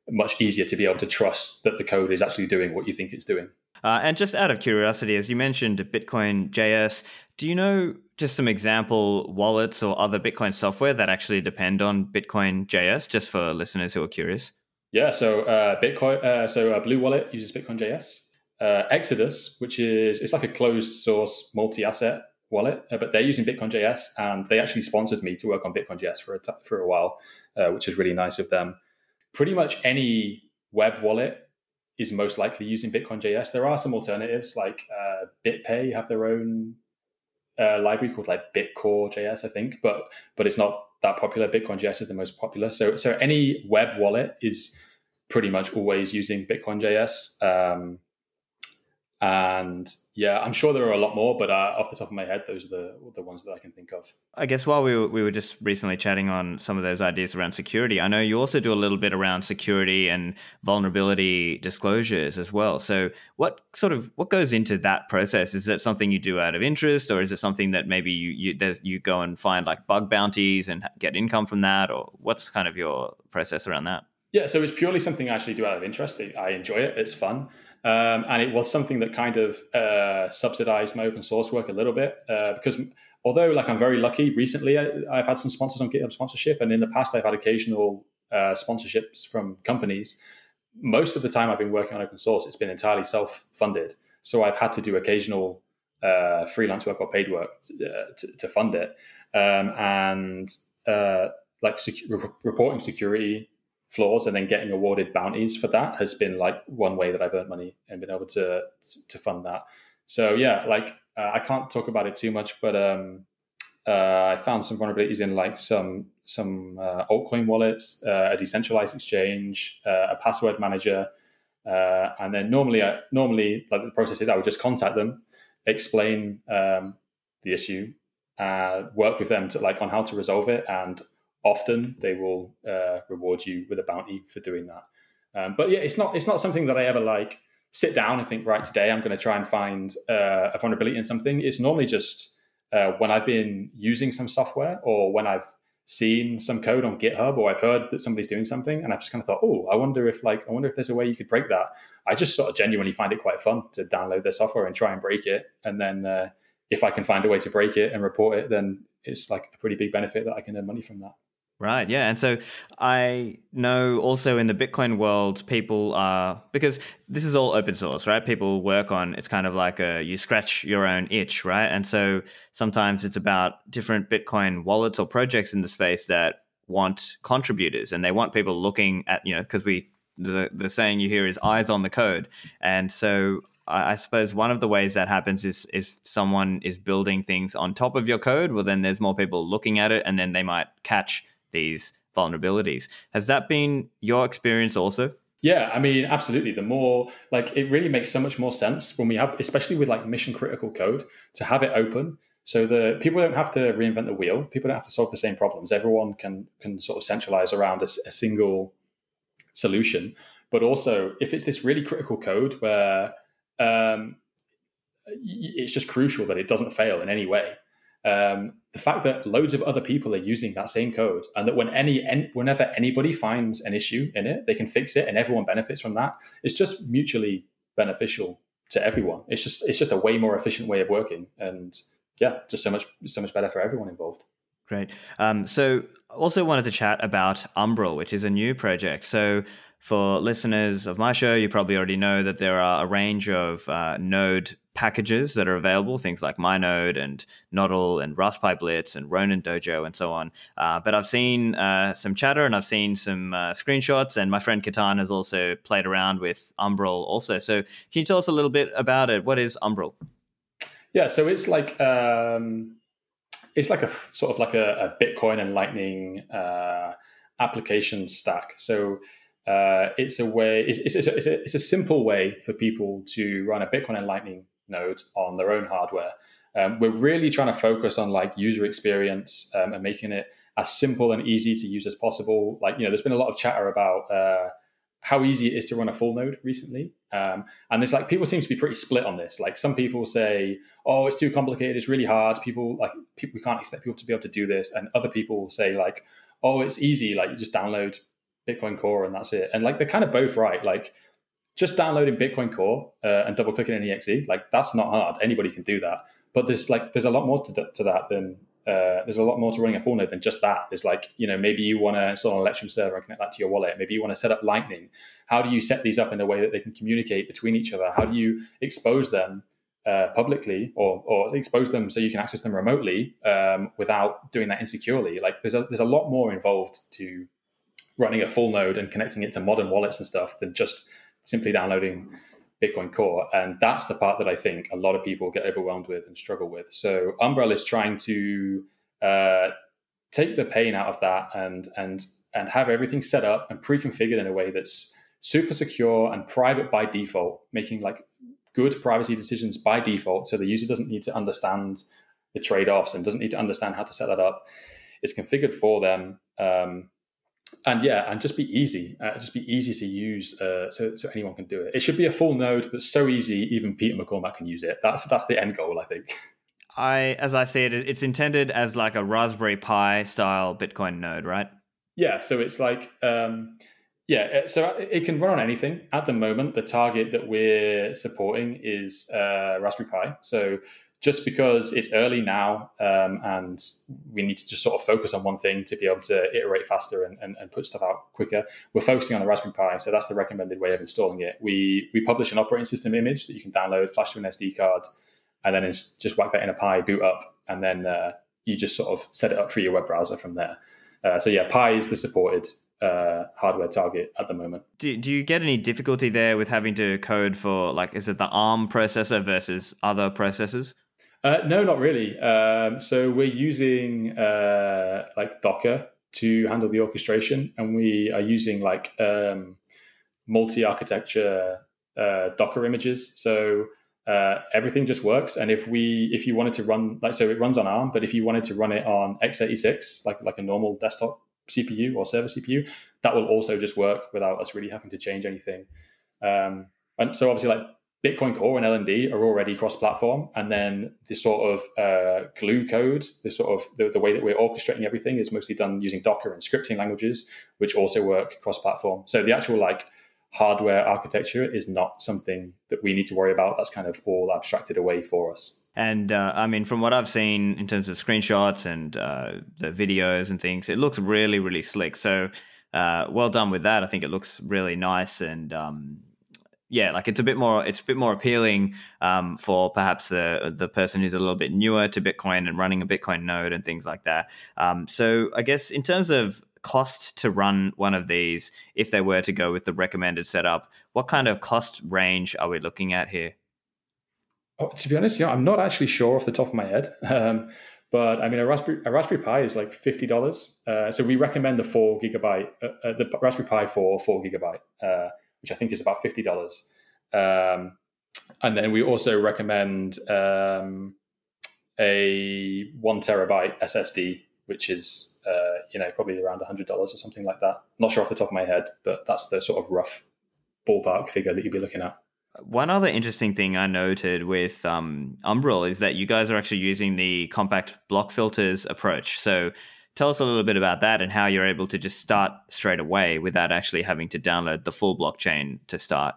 much easier to be able to trust that the code is actually doing what you think it's doing. Uh, and just out of curiosity, as you mentioned Bitcoin JS, do you know just some example wallets or other Bitcoin software that actually depend on Bitcoin JS, just for listeners who are curious? Yeah, so uh, Bitcoin, uh, so a Blue Wallet uses Bitcoin JS. Uh, Exodus, which is it's like a closed source multi-asset wallet, uh, but they're using Bitcoin JS, and they actually sponsored me to work on Bitcoin JS for a t- for a while, uh, which is really nice of them. Pretty much any web wallet is most likely using Bitcoin JS. There are some alternatives like uh, BitPay have their own uh, library called like Bitcore JS, I think, but but it's not that popular. Bitcoin JS is the most popular. So so any web wallet is pretty much always using Bitcoin JS. Um, and yeah, I'm sure there are a lot more, but uh, off the top of my head, those are the the ones that I can think of. I guess while we were, we were just recently chatting on some of those ideas around security, I know you also do a little bit around security and vulnerability disclosures as well. So, what sort of what goes into that process? Is that something you do out of interest, or is it something that maybe you you, you go and find like bug bounties and get income from that, or what's kind of your process around that? Yeah, so it's purely something I actually do out of interest. I enjoy it; it's fun. Um, and it was something that kind of uh, subsidized my open source work a little bit uh, because although like I'm very lucky recently I, have had some sponsors on GitHub sponsorship and in the past I've had occasional uh, sponsorships from companies most of the time I've been working on open source it's been entirely self-funded. So I've had to do occasional uh, freelance work or paid work to, uh, to, to fund it. Um, and uh, like secu- reporting security flaws and then getting awarded bounties for that has been like one way that I've earned money and been able to to fund that. So yeah, like uh, I can't talk about it too much, but um, uh, I found some vulnerabilities in like some some uh, altcoin wallets, uh, a decentralized exchange, uh, a password manager, uh, and then normally I, normally like the process is I would just contact them, explain um, the issue, work with them to like on how to resolve it and often they will uh, reward you with a bounty for doing that. Um, but yeah, it's not it's not something that I ever like sit down and think right today I'm going to try and find uh, a vulnerability in something. It's normally just uh, when I've been using some software or when I've seen some code on GitHub or I've heard that somebody's doing something, and I've just kind of thought, oh, I wonder if like I wonder if there's a way you could break that. I just sort of genuinely find it quite fun to download their software and try and break it, and then uh, if I can find a way to break it and report it, then it's like a pretty big benefit that I can earn money from that. Right, yeah. And so I know also in the Bitcoin world, people are, because this is all open source, right? People work on, it's kind of like a, you scratch your own itch, right? And so sometimes it's about different Bitcoin wallets or projects in the space that want contributors and they want people looking at, you know, because we, the, the saying you hear is eyes on the code. And so I suppose one of the ways that happens is if someone is building things on top of your code, well, then there's more people looking at it, and then they might catch these vulnerabilities. Has that been your experience also? Yeah, I mean, absolutely. The more like it really makes so much more sense when we have, especially with like mission critical code, to have it open so the people don't have to reinvent the wheel. People don't have to solve the same problems. Everyone can can sort of centralize around a, a single solution. But also, if it's this really critical code where um, it's just crucial that it doesn't fail in any way, um, the fact that loads of other people are using that same code and that when any, any, whenever anybody finds an issue in it they can fix it and everyone benefits from that it's just mutually beneficial to everyone. It's just it's just a way more efficient way of working and yeah just so much so much better for everyone involved. Great. Um, so also wanted to chat about umbrel which is a new project. So for listeners of my show, you probably already know that there are a range of uh, Node packages that are available, things like MyNode and Nodl and RaspiBlitz and Ronin Dojo and so on. Uh, but I've seen uh, some chatter and I've seen some uh, screenshots, and my friend Katan has also played around with Umbrel also. So can you tell us a little bit about it? What is Umbrel? Yeah, so it's like um, it's like a sort of like a, a Bitcoin and Lightning uh, application stack. So uh, it's a way, it's, it's, it's, a, it's, a, simple way for people to run a Bitcoin and Lightning node on their own hardware. Um, we're really trying to focus on like user experience um, and making it as simple and easy to use as possible. Like, you know, there's been a lot of chatter about uh, how easy it is to run a full node recently. Um, and there's like people seem to be pretty split on this. Like some people say, "Oh, it's too complicated. It's really hard. People like people, we can't expect people to be able to do this." And other people say like, "Oh, it's easy. Like you just download Bitcoin Core and that's it. And like they're kind of both right. Like just downloading Bitcoin Core uh, and double clicking an exe, like that's not hard. Anybody can do that. But there's like there's a lot more to, to that than uh, there's a lot more to running a full node than just that. There's like you know maybe you want to install an Electrum server and connect that to your wallet. Maybe you want to set up Lightning. How do you set these up in a way that they can communicate between each other? How do you expose them uh, publicly or, or expose them so you can access them remotely um, without doing that insecurely? Like there's a there's a lot more involved to running a full node and connecting it to modern wallets and stuff than just simply downloading Bitcoin Core. And that's the part that I think a lot of people get overwhelmed with and struggle with. So Umbrel is trying to uh, take the pain out of that and and and have everything set up and pre-configured in a way that's super secure and private by default, making like good privacy decisions by default. So the user doesn't need to understand the trade-offs and doesn't need to understand how to set that up. It's configured for them. Um, and yeah, and just be easy. Uh, just be easy to use, uh, so so anyone can do it. It should be a full node that's so easy even Peter McCormack can use it. That's that's the end goal, I think. I, as I see it, it's intended as like a Raspberry Pi style Bitcoin node, right? Yeah. So it's like, um, yeah. So it can run on anything. At the moment, the target that we're supporting is uh, Raspberry Pi. So just because it's early now um, and we need to just sort of focus on one thing to be able to iterate faster and, and, and, put stuff out quicker. We're focusing on the Raspberry Pi, so that's the recommended way of installing it. We we publish an operating system image that you can download, flash to an SD card, and then just whack that in a Pi, boot up, and then uh, you just sort of set it up for your web browser from there. Uh, so yeah, Pi is the supported uh, hardware target at the moment. Do, do you get any difficulty there with having to code for like is it the ARM processor versus other processors? Uh, no, not really. Um, so we're using uh, like Docker to handle the orchestration, and we are using like um, multi-architecture uh, Docker images. So uh, everything just works. And if we, if you wanted to run, like, so it runs on ARM, but if you wanted to run it on x86, like like a normal desktop CPU or server CPU, that will also just work without us really having to change anything. Um, and so obviously, like Bitcoin Core and LND are already cross-platform, and then the sort of uh, glue code, the sort of the, the, way that we're orchestrating everything is mostly done using Docker and scripting languages, which also work cross-platform. So the actual like hardware architecture is not something that we need to worry about. That's kind of all abstracted away for us. And uh, I mean, from what I've seen in terms of screenshots and uh, the videos and things, it looks really, really slick. So uh, well done with that. I think it looks really nice and um, yeah, like it's a bit more it's a bit more appealing um, for perhaps the the person who's a little bit newer to Bitcoin and running a Bitcoin node and things like that. Um, so I guess in terms of cost to run one of these, if they were to go with the recommended setup, what kind of cost range are we looking at here? Oh, to be honest, yeah, I'm not actually sure off the top of my head. Um, but I mean, a Raspberry a Raspberry Pi is like fifty dollars. Uh, so we recommend the four gigabyte, uh, uh, the Raspberry Pi four four gigabyte. Uh, which I think is about fifty dollars. Um, and then we also recommend um, a one terabyte SSD, which is uh, you know probably around hundred dollars or something like that. Not sure off the top of my head, but that's the sort of rough ballpark figure that you'd be looking at. One other interesting thing I noted with um, Umbrel is that you guys are actually using the compact block filters approach. So tell us a little bit about that and how you're able to just start straight away without actually having to download the full blockchain to start.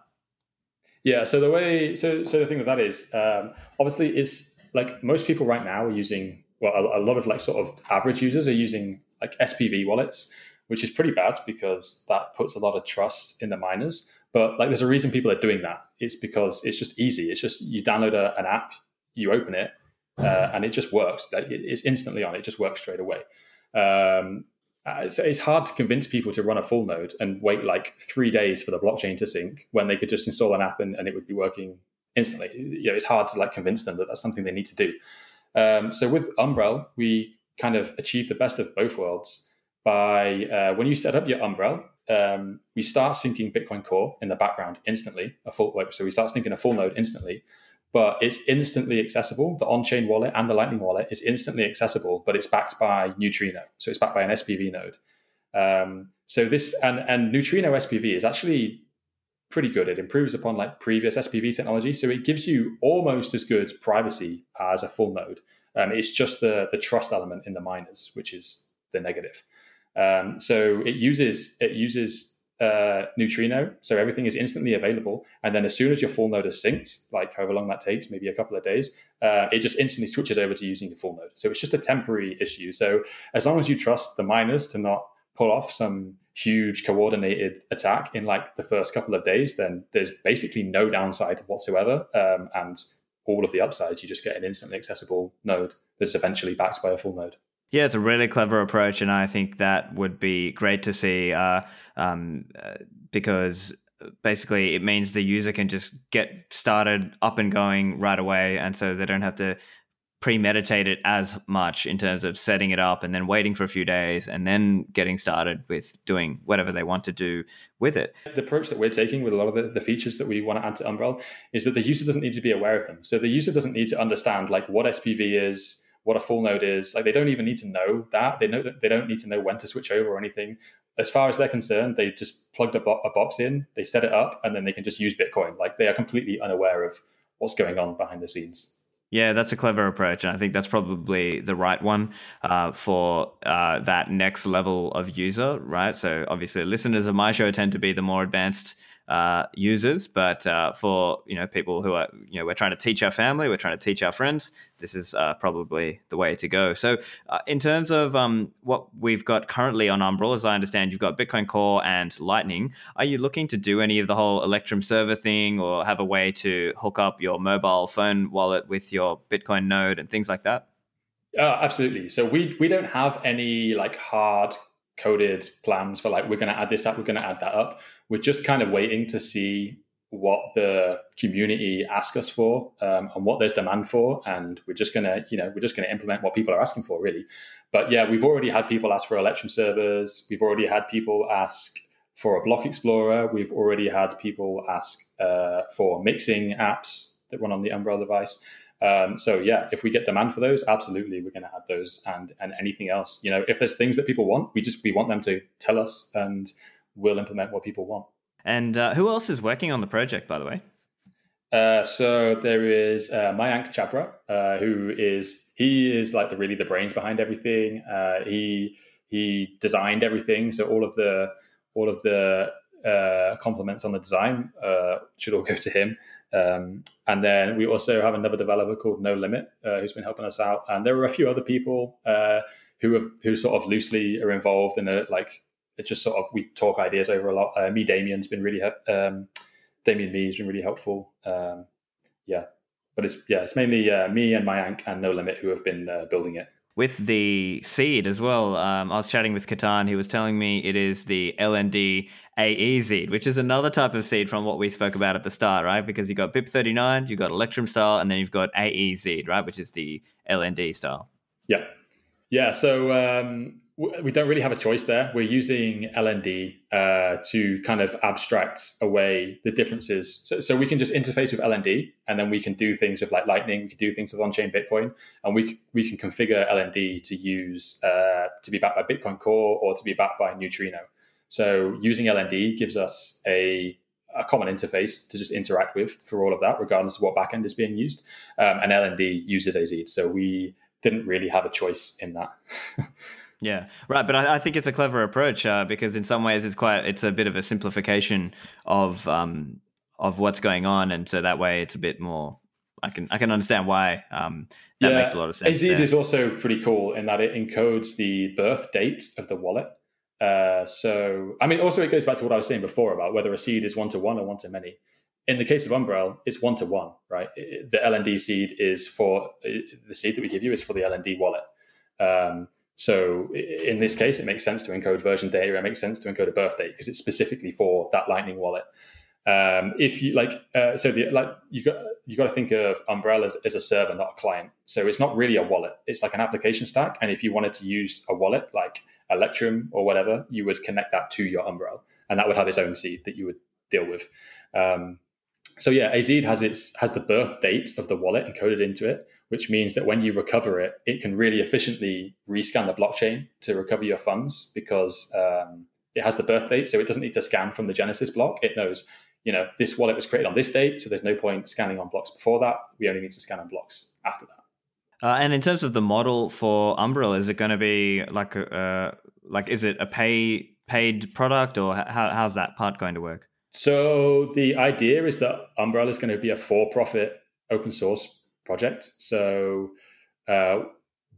Yeah, so the way, so so the thing with that is, um, obviously, is like most people right now are using, well, a, a, lot of like sort of average users are using like SPV wallets, which is pretty bad because that puts a lot of trust in the miners. But like, there's a reason people are doing that. It's because it's just easy. It's just you download a, an app, you open it, uh, and it just works. Like, it's instantly on. It just works straight away. Um, uh, so it's hard to convince people to run a full node and wait like three days for the blockchain to sync when they could just install an app and, and it would be working instantly. You know, it's hard to like convince them that that's something they need to do. Um, so with Umbrel, we kind of achieve the best of both worlds by uh, when you set up your Umbrel, um, we start syncing Bitcoin Core in the background instantly. A full so we start syncing a full node instantly, but it's instantly accessible. The on-chain wallet and the Lightning wallet is instantly accessible, but it's backed by Neutrino, so it's backed by an SPV node. Um, so this and and Neutrino SPV is actually pretty good. It improves upon like previous SPV technology, so it gives you almost as good privacy as a full node. Um, it's just the the trust element in the miners, which is the negative. Um, so it uses it uses uh, Neutrino. So everything is instantly available. And then as soon as your full node is synced, like however long that takes, maybe a couple of days, uh, it just instantly switches over to using the full node. So it's just a temporary issue. So as long as you trust the miners to not pull off some huge coordinated attack in like the first couple of days, then there's basically no downside whatsoever. Um, and all of the upsides, you just get an instantly accessible node that's eventually backed by a full node. Yeah, it's a really clever approach, and I think that would be great to see uh, um, uh, because basically it means the user can just get started up and going right away, and so they don't have to premeditate it as much in terms of setting it up and then waiting for a few days and then getting started with doing whatever they want to do with it. The approach that we're taking with a lot of the, the, features that we want to add to Umbrel is that the user doesn't need to be aware of them. So the user doesn't need to understand like what SPV is, what a full node is. Like they don't even need to know that. They know that they don't need to know when to switch over or anything. As far as they're concerned, they just plugged a, bo- a box in, they set it up, and then they can just use Bitcoin. Like they are completely unaware of what's going on behind the scenes. Yeah, that's a clever approach, and I think that's probably the right one uh, for uh, that next level of user, right? So, obviously, listeners of my show tend to be the more advanced uh, users, but uh, for you know people who are you know we're trying to teach our family, we're trying to teach our friends. This is uh, probably the way to go. So, uh, in terms of um, what we've got currently on Umbrel, as I understand, you've got Bitcoin Core and Lightning. Are you looking to do any of the whole Electrum server thing, or have a way to hook up your mobile phone wallet with your Bitcoin node and things like that? Uh, absolutely. So we we don't have any like hard coded plans for like we're going to add this up, we're going to add that up. We're just kind of waiting to see what the community ask us for um, and what there's demand for, and we're just going to you know we're just going to implement what people are asking for really. But yeah, we've already had people ask for Electrum servers. We've already had people ask for a block explorer. We've already had people ask uh, for mixing apps that run on the Umbrel device. Um, so yeah, if we get demand for those, absolutely, we're going to add those and and anything else. You know, if there's things that people want, we just we want them to tell us, and we'll implement what people want. And uh, who else is working on the project, by the way? Uh, so there is uh, Mayank Chhabra, uh, who is he is like the really the brains behind everything. Uh, he he designed everything, so all of the all of the uh, compliments on the design uh, should all go to him. Um, and then we also have another developer called nolim1t uh, who's been helping us out, and there are a few other people uh, who have who sort of loosely are involved in it. Like it just sort of we talk ideas over a lot. Uh, me, Damian's been really um, Damian Mee has been really helpful. Um, yeah, but it's yeah, it's mainly uh, me and my Mayank and nolim1t who have been uh, building it with the seed as well. Um, I was chatting with Katan. He was telling me it is the LND aezeed, which is another type of seed from what we spoke about at the start, right? Because you've got BIP39, you've got Electrum style, and then you've got aezeed, right? Which is the LND style. Yeah. Yeah. So um, we don't really have a choice there. We're using LND uh, to kind of abstract away the differences. So, so, we can just interface with LND, and then we can do things with like Lightning. We can do things with on-chain Bitcoin, and we we can configure LND to use uh, to be backed by Bitcoin Core or to be backed by Neutrino. So using LND gives us a a common interface to just interact with for all of that, regardless of what backend is being used. Um, and LND uses aezeed, so we didn't really have a choice in that. Yeah, right. But I, I, think it's a clever approach uh, because in some ways it's quite it's a bit of a simplification of um, of what's going on, and so that way it's a bit more. I can I can understand why um, that yeah. makes a lot of sense. aezeed is also pretty cool in that it encodes the birth date of the wallet. Uh, so I mean, also it goes back to what I was saying before about whether a seed is one to one or one to many. In the case of Umbrel, it's one to one, right? The LND seed is for the seed that we give you is for the LND wallet. Um, so in this case, it makes sense to encode version data. It makes sense to encode a birth date because it's specifically for that Lightning wallet. Um, if you like, uh, so the like you got you got to think of Umbrel as, as, a server, not a client. So it's not really a wallet. It's like an application stack. And if you wanted to use a wallet like Electrum or whatever, you would connect that to your Umbrel, and that would have its own seed that you would deal with. Um, so yeah, aezeed has its has the birth date of the wallet encoded into it, which means that when you recover it, it can really efficiently rescan the blockchain to recover your funds because um, it has the birth date. So it doesn't need to scan from the Genesis block. It knows, you know, this wallet was created on this date. So there's no point scanning on blocks before that. We only need to scan on blocks after that. Uh, and in terms of the model for Umbrel, is it going to be like a, uh, like is it a pay paid product or how, how's that part going to work? So the idea is that Umbrel is going to be a for profit open source project. So uh,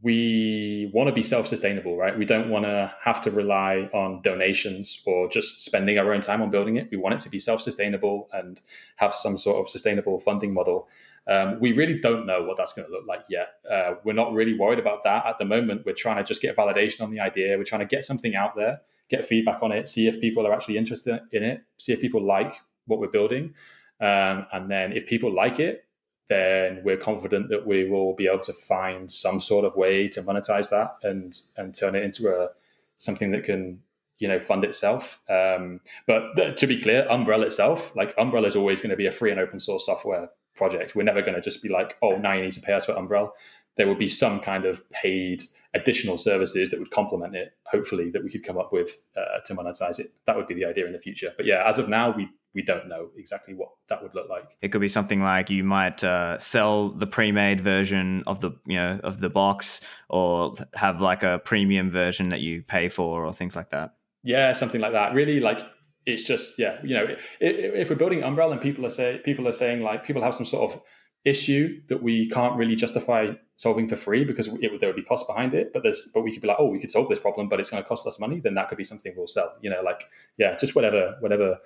we want to be self-sustainable, right? We don't want to have to rely on donations or just spending our own time on building it. We want it to be self-sustainable and have some sort of sustainable funding model. Um, we really don't know what that's going to look like yet. Uh, we're not really worried about that at the moment. We're trying to just get validation on the idea. We're trying to get something out there, get feedback on it, see if people are actually interested in it, see if people like what we're building. Um, and then if people like it, then we're confident that we will be able to find some sort of way to monetize that and and turn it into a something that can you know fund itself. Um, but th- to be clear, Umbrel itself, like Umbrel, is always going to be a free and open source software project. We're never going to just be like, oh, now you need to pay us for Umbrel. There will be some kind of paid additional services that would complement it. Hopefully, that we could come up with uh, to monetize it. That would be the idea in the future. But yeah, as of now, we we don't know exactly what that would look like. It could be something like you might uh, sell the pre-made version of the you know of the box, or have like a premium version that you pay for, or things like that. Yeah, something like that. Really, like it's just yeah, you know, if, if we're building Umbrel and people are say people are saying like people have some sort of issue that we can't really justify solving for free because it, there would be costs behind it. But there's, but we could be like, oh, we could solve this problem, but it's going to cost us money. Then that could be something we'll sell. You know, like yeah, just whatever, whatever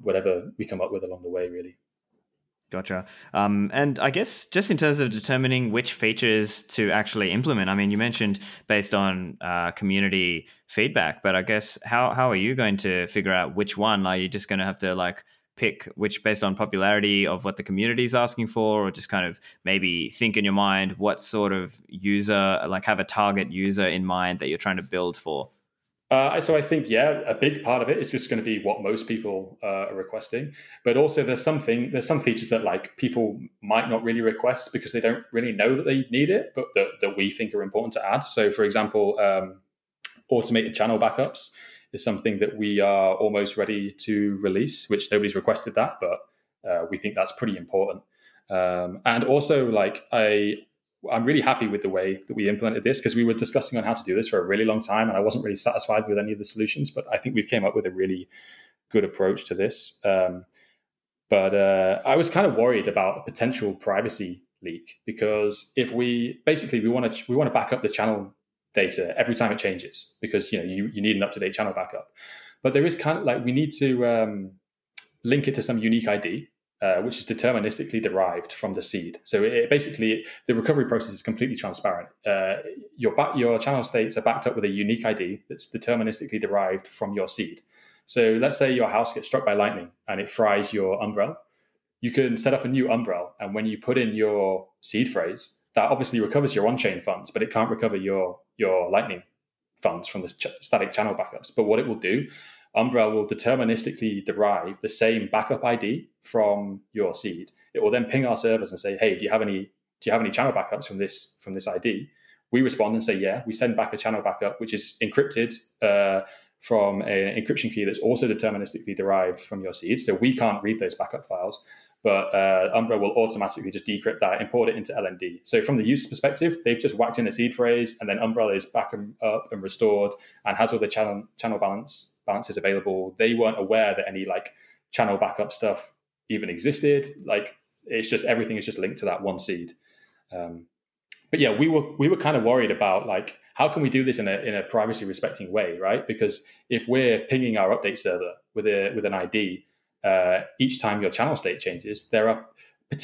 whatever we come up with along the way, really. Gotcha. Um, and I guess just in terms of determining which features to actually implement, I mean, you mentioned based on uh, community feedback, but I guess how how are you going to figure out which one? Are you just going to have to like pick which based on popularity of what the community is asking for, or just kind of maybe think in your mind what sort of user, like have a target user in mind that you're trying to build for? Uh, so I think yeah, a big part of it is just going to be what most people uh, are requesting, but also there's something there's some features that like people might not really request because they don't really know that they need it, but that, that we think are important to add. So for example, um, automated channel backups is something that we are almost ready to release, which nobody's requested that, but Uh, we think that's pretty important. Um, and also, like I, I'm really happy with the way that we implemented this because we were discussing on how to do this for a really long time, and I wasn't really satisfied with any of the solutions. But I think we've came up with a really good approach to this. Um, but uh, I was kind of worried about a potential privacy leak because if we basically we want to we want to back up the channel data every time it changes because you know you, you need an up to date channel backup. But there is kind of like we need to um, link it to some unique ID uh, which is deterministically derived from the seed. So it, basically, the recovery process is completely transparent. Uh, your your channel states are backed up with a unique ID that's deterministically derived from your seed. So let's say your house gets struck by lightning and it fries your Umbrel. You can set up a new Umbrel, and when you put in your seed phrase, that obviously recovers your on-chain funds, but it can't recover your your lightning funds from the ch- static channel backups. But what it will do Umbrel will deterministically derive the same backup ID from your seed. It will then ping our servers and say, "Hey, do you have any do you have any channel backups from this from this ID?" We respond and say, "Yeah." We send back a channel backup which is encrypted uh, from an encryption key that's also deterministically derived from your seed. So we can't read those backup files, but uh, Umbrel will automatically just decrypt that, import it into LND. So from the user perspective, they've just whacked in a seed phrase, and then Umbrel is back and up and restored, and has all the channel channel balance balances available. They weren't aware that any like channel backup stuff even existed. Like it's just everything is just linked to that one seed. Um, but yeah, we were we were kind of worried about like how can we do this in a in a privacy respecting way, right? Because if we're pinging our update server with a with an ID uh, each time your channel state changes, there are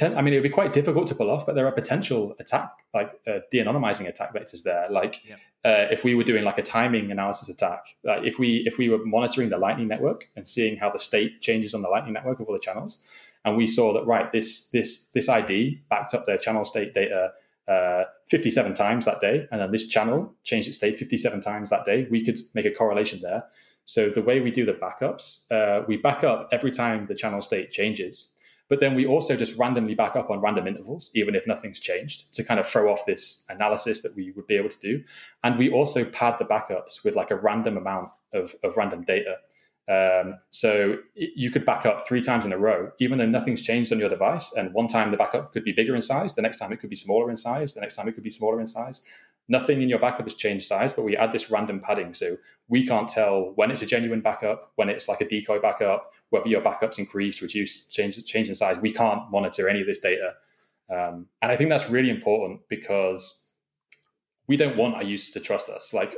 I mean, it would be quite difficult to pull off, but there are potential attack, like uh, de-anonymizing attack vectors there. Like yeah. uh, if we were doing like a timing analysis attack, like if we if we were monitoring the Lightning network and seeing how the state changes on the Lightning network of all the channels, and we saw that right, this this this ID backed up their channel state data uh, 57 times that day, and then this channel changed its state 57 times that day, we could make a correlation there. So the way we do the backups, uh, we back up every time the channel state changes but then we also just randomly back up on random intervals, even if nothing's changed, to kind of throw off this analysis that we would be able to do. And we also pad the backups with like a random amount of, of random data. Um, so you could back up three times in a row, even though nothing's changed on your device. And one time the backup could be bigger in size, the next time it could be smaller in size, the next time it could be smaller in size. Nothing in your backup has changed size, but we add this random padding. So we can't tell when it's a genuine backup, when it's like a decoy backup, whether your backups increase, reduce, change, change in size. We can't monitor any of this data. Um, and I think that's really important because we don't want our users to trust us. Like,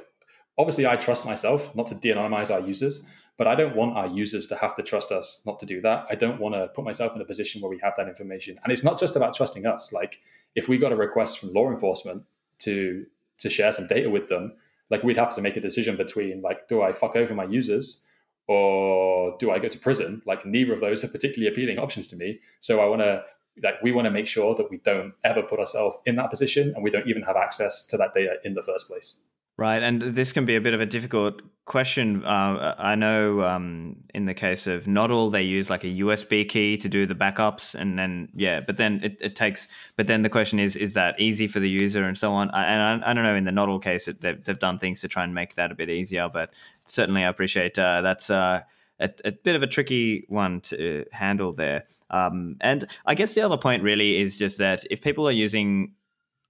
obviously, I trust myself not to de anonymize our users, but I don't want our users to have to trust us not to do that. I don't want to put myself in a position where we have that information. And it's not just about trusting us. Like, if we got a request from law enforcement to to share some data with them, like we'd have to make a decision between like, do I fuck over my users or do I go to prison? Like neither of those are particularly appealing options to me. So I want to like we want to make sure that we don't ever put ourselves in that position and we don't even have access to that data in the first place. Right, and this can be a bit of a difficult question. Uh, I know um, in the case of Nodl, they use like a USB key to do the backups, and then yeah, but then it, it takes. But then the question is, is that easy for the user and so on? And I, I don't know. In the Nodl case, it, they've, they've, done things to try and make that a bit easier, but certainly I appreciate uh, that's uh, a, a, bit of a tricky one to handle there. Um, and I guess the other point really is just that if people are using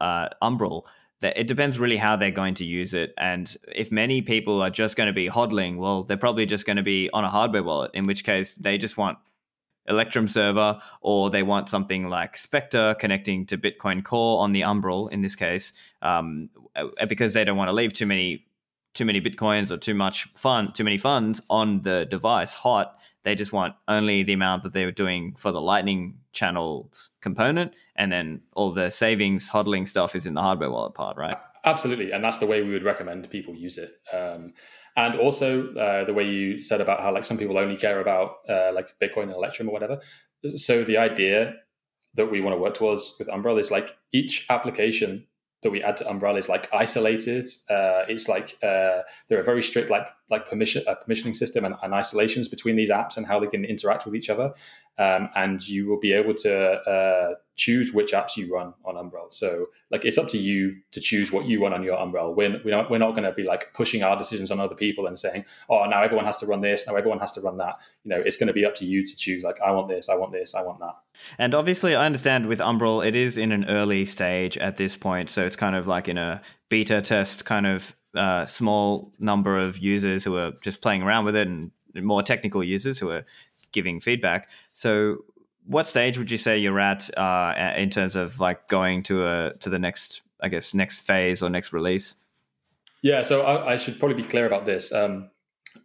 uh, Umbrel it depends really how they're going to use it. And if many people are just going to be hodling, well, they're probably just going to be on a hardware wallet, in which case they just want Electrum server or they want something like Specter connecting to Bitcoin Core on the Umbrel in this case, um, uh, because they don't want to leave too many too many bitcoins or too much fun too many funds on the device hot they just want only the amount that they were doing for the lightning channels component and then all the savings hodling stuff is in the hardware wallet part right? Absolutely and that's the way we would recommend people use it. Um, and also uh, the way you said about how like some people only care about uh, like bitcoin and electrum or whatever. So the idea that we want to work towards with Umbrel is like each application that we add to Umbrel is like isolated. Uh, it's like uh, there are very strict like like permission uh, permissioning system and, and, isolations between these apps and how they can interact with each other. Um, and you will be able to uh, choose which apps you run on Umbrel. So like it's up to you to choose what you want on your Umbrel. We're, we're not, we're not going to be like pushing our decisions on other people and saying, oh, now everyone has to run this, now everyone has to run that. You know, it's going to be up to you to choose like, I want this, I want this, I want that. And obviously, I understand with Umbrel, it is in an early stage at this point. So it's kind of like in a beta test kind of uh, small number of users who are just playing around with it and more technical users who are giving feedback. So, what stage would you say you're at uh, in terms of like going to a to the next, I guess, next phase or next release? Yeah, so I, I should probably be clear about this. Um,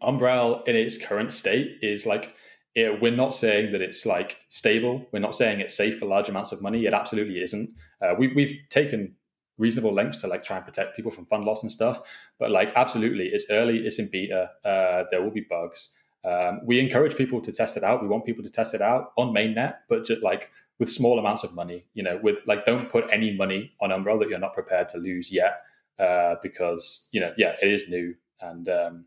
Umbrel in its current state is like it, we're not saying that it's like stable. We're not saying it's safe for large amounts of money. It absolutely isn't. Uh, we've we've taken reasonable lengths to like try and protect people from fund loss and stuff. But like absolutely, it's early. It's in beta. Uh, there will be bugs. Um, we encourage people to test it out. We want people to test it out on mainnet, but just like with small amounts of money. You know, with like don't put any money on Umbrel that you're not prepared to lose yet, uh, because you know, yeah, it is new, and um,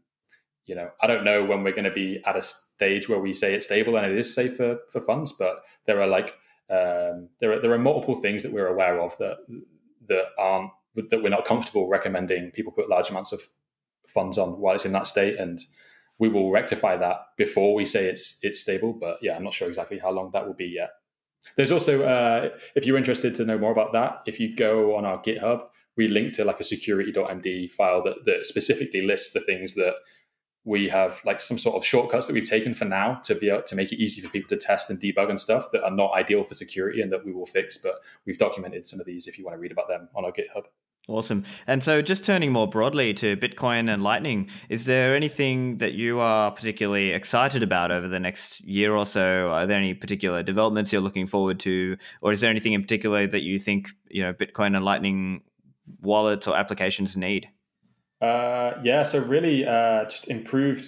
you know, I don't know when we're going to be at a stage where we say it's stable and it is safe for for funds, but there are like um, there are there are multiple things that we're aware of that that aren't that we're not comfortable recommending people put large amounts of funds on while it's in that state and we will rectify that before we say it's it's stable. But yeah, I'm not sure exactly how long that will be yet. There's also, uh, if you're interested to know more about that, if you go on our GitHub, we link to like a security.md file that, that specifically lists the things that we have like some sort of shortcuts that we've taken for now to be able to make it easy for people to test and debug and stuff that are not ideal for security and that we will fix. But we've documented some of these if you want to read about them on our GitHub. Awesome. And so, just turning more broadly to Bitcoin and Lightning, is there anything that you are particularly excited about over the next year or so? Are there any particular developments you're looking forward to, or is there anything in particular that you think you know Bitcoin and Lightning wallets or applications need? Uh, yeah, so really, uh, just improved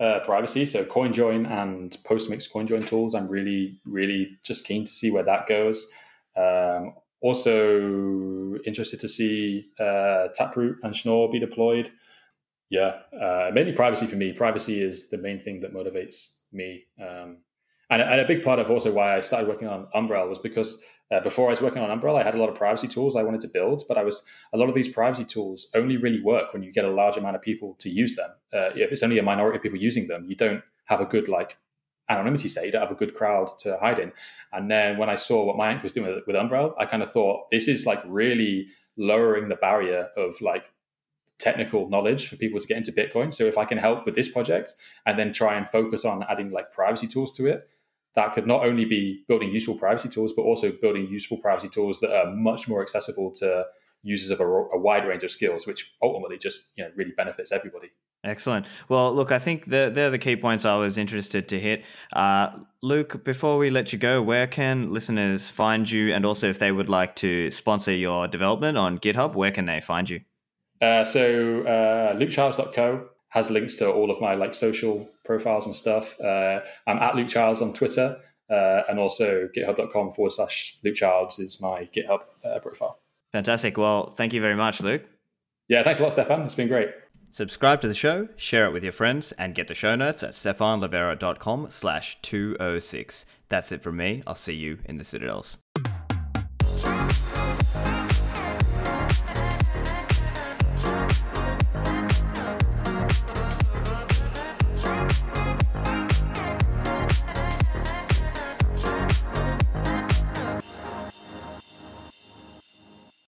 uh, privacy. So CoinJoin and Postmix CoinJoin tools. I'm really, really just keen to see where that goes. Um, also interested to see uh, Taproot and Schnorr be deployed. Yeah, uh, mainly privacy for me. Privacy is the main thing that motivates me. Um, and, and, a big part of also why I started working on Umbrel was because uh, before I was working on Umbrel, I had a lot of privacy tools I wanted to build, but I was a lot of these privacy tools only really work when you get a large amount of people to use them. Uh, if it's only a minority of people using them, you don't have a good like anonymity set. You don't have a good crowd to hide in. And then when I saw what my Mayank was doing with, with Umbrel, I kind of thought this is like really lowering the barrier of like technical knowledge for people to get into Bitcoin. So if I can help with this project and then try and focus on adding like privacy tools to it, that could not only be building useful privacy tools, but also building useful privacy tools that are much more accessible to users of a, a wide range of skills, which ultimately just you know really benefits everybody. Excellent. Well, look, I think they're, they're the key points I was interested to hit. Uh, Luke, before we let you go, where can listeners find you? And also, if they would like to sponsor your development on GitHub, where can they find you? Uh, so, uh, lukechilds.co has links to all of my like social profiles and stuff. Uh, I'm at Luke Childs on Twitter, uh, and also github.com forward slash Luke Childs is my GitHub uh, profile. Fantastic. Well, thank you very much, Luke. Yeah, thanks a lot, Stephan. It's been great. Subscribe to the show, share it with your friends, and get the show notes at stephanlivera.com slash 206. That's it from me. I'll see you in the Citadels.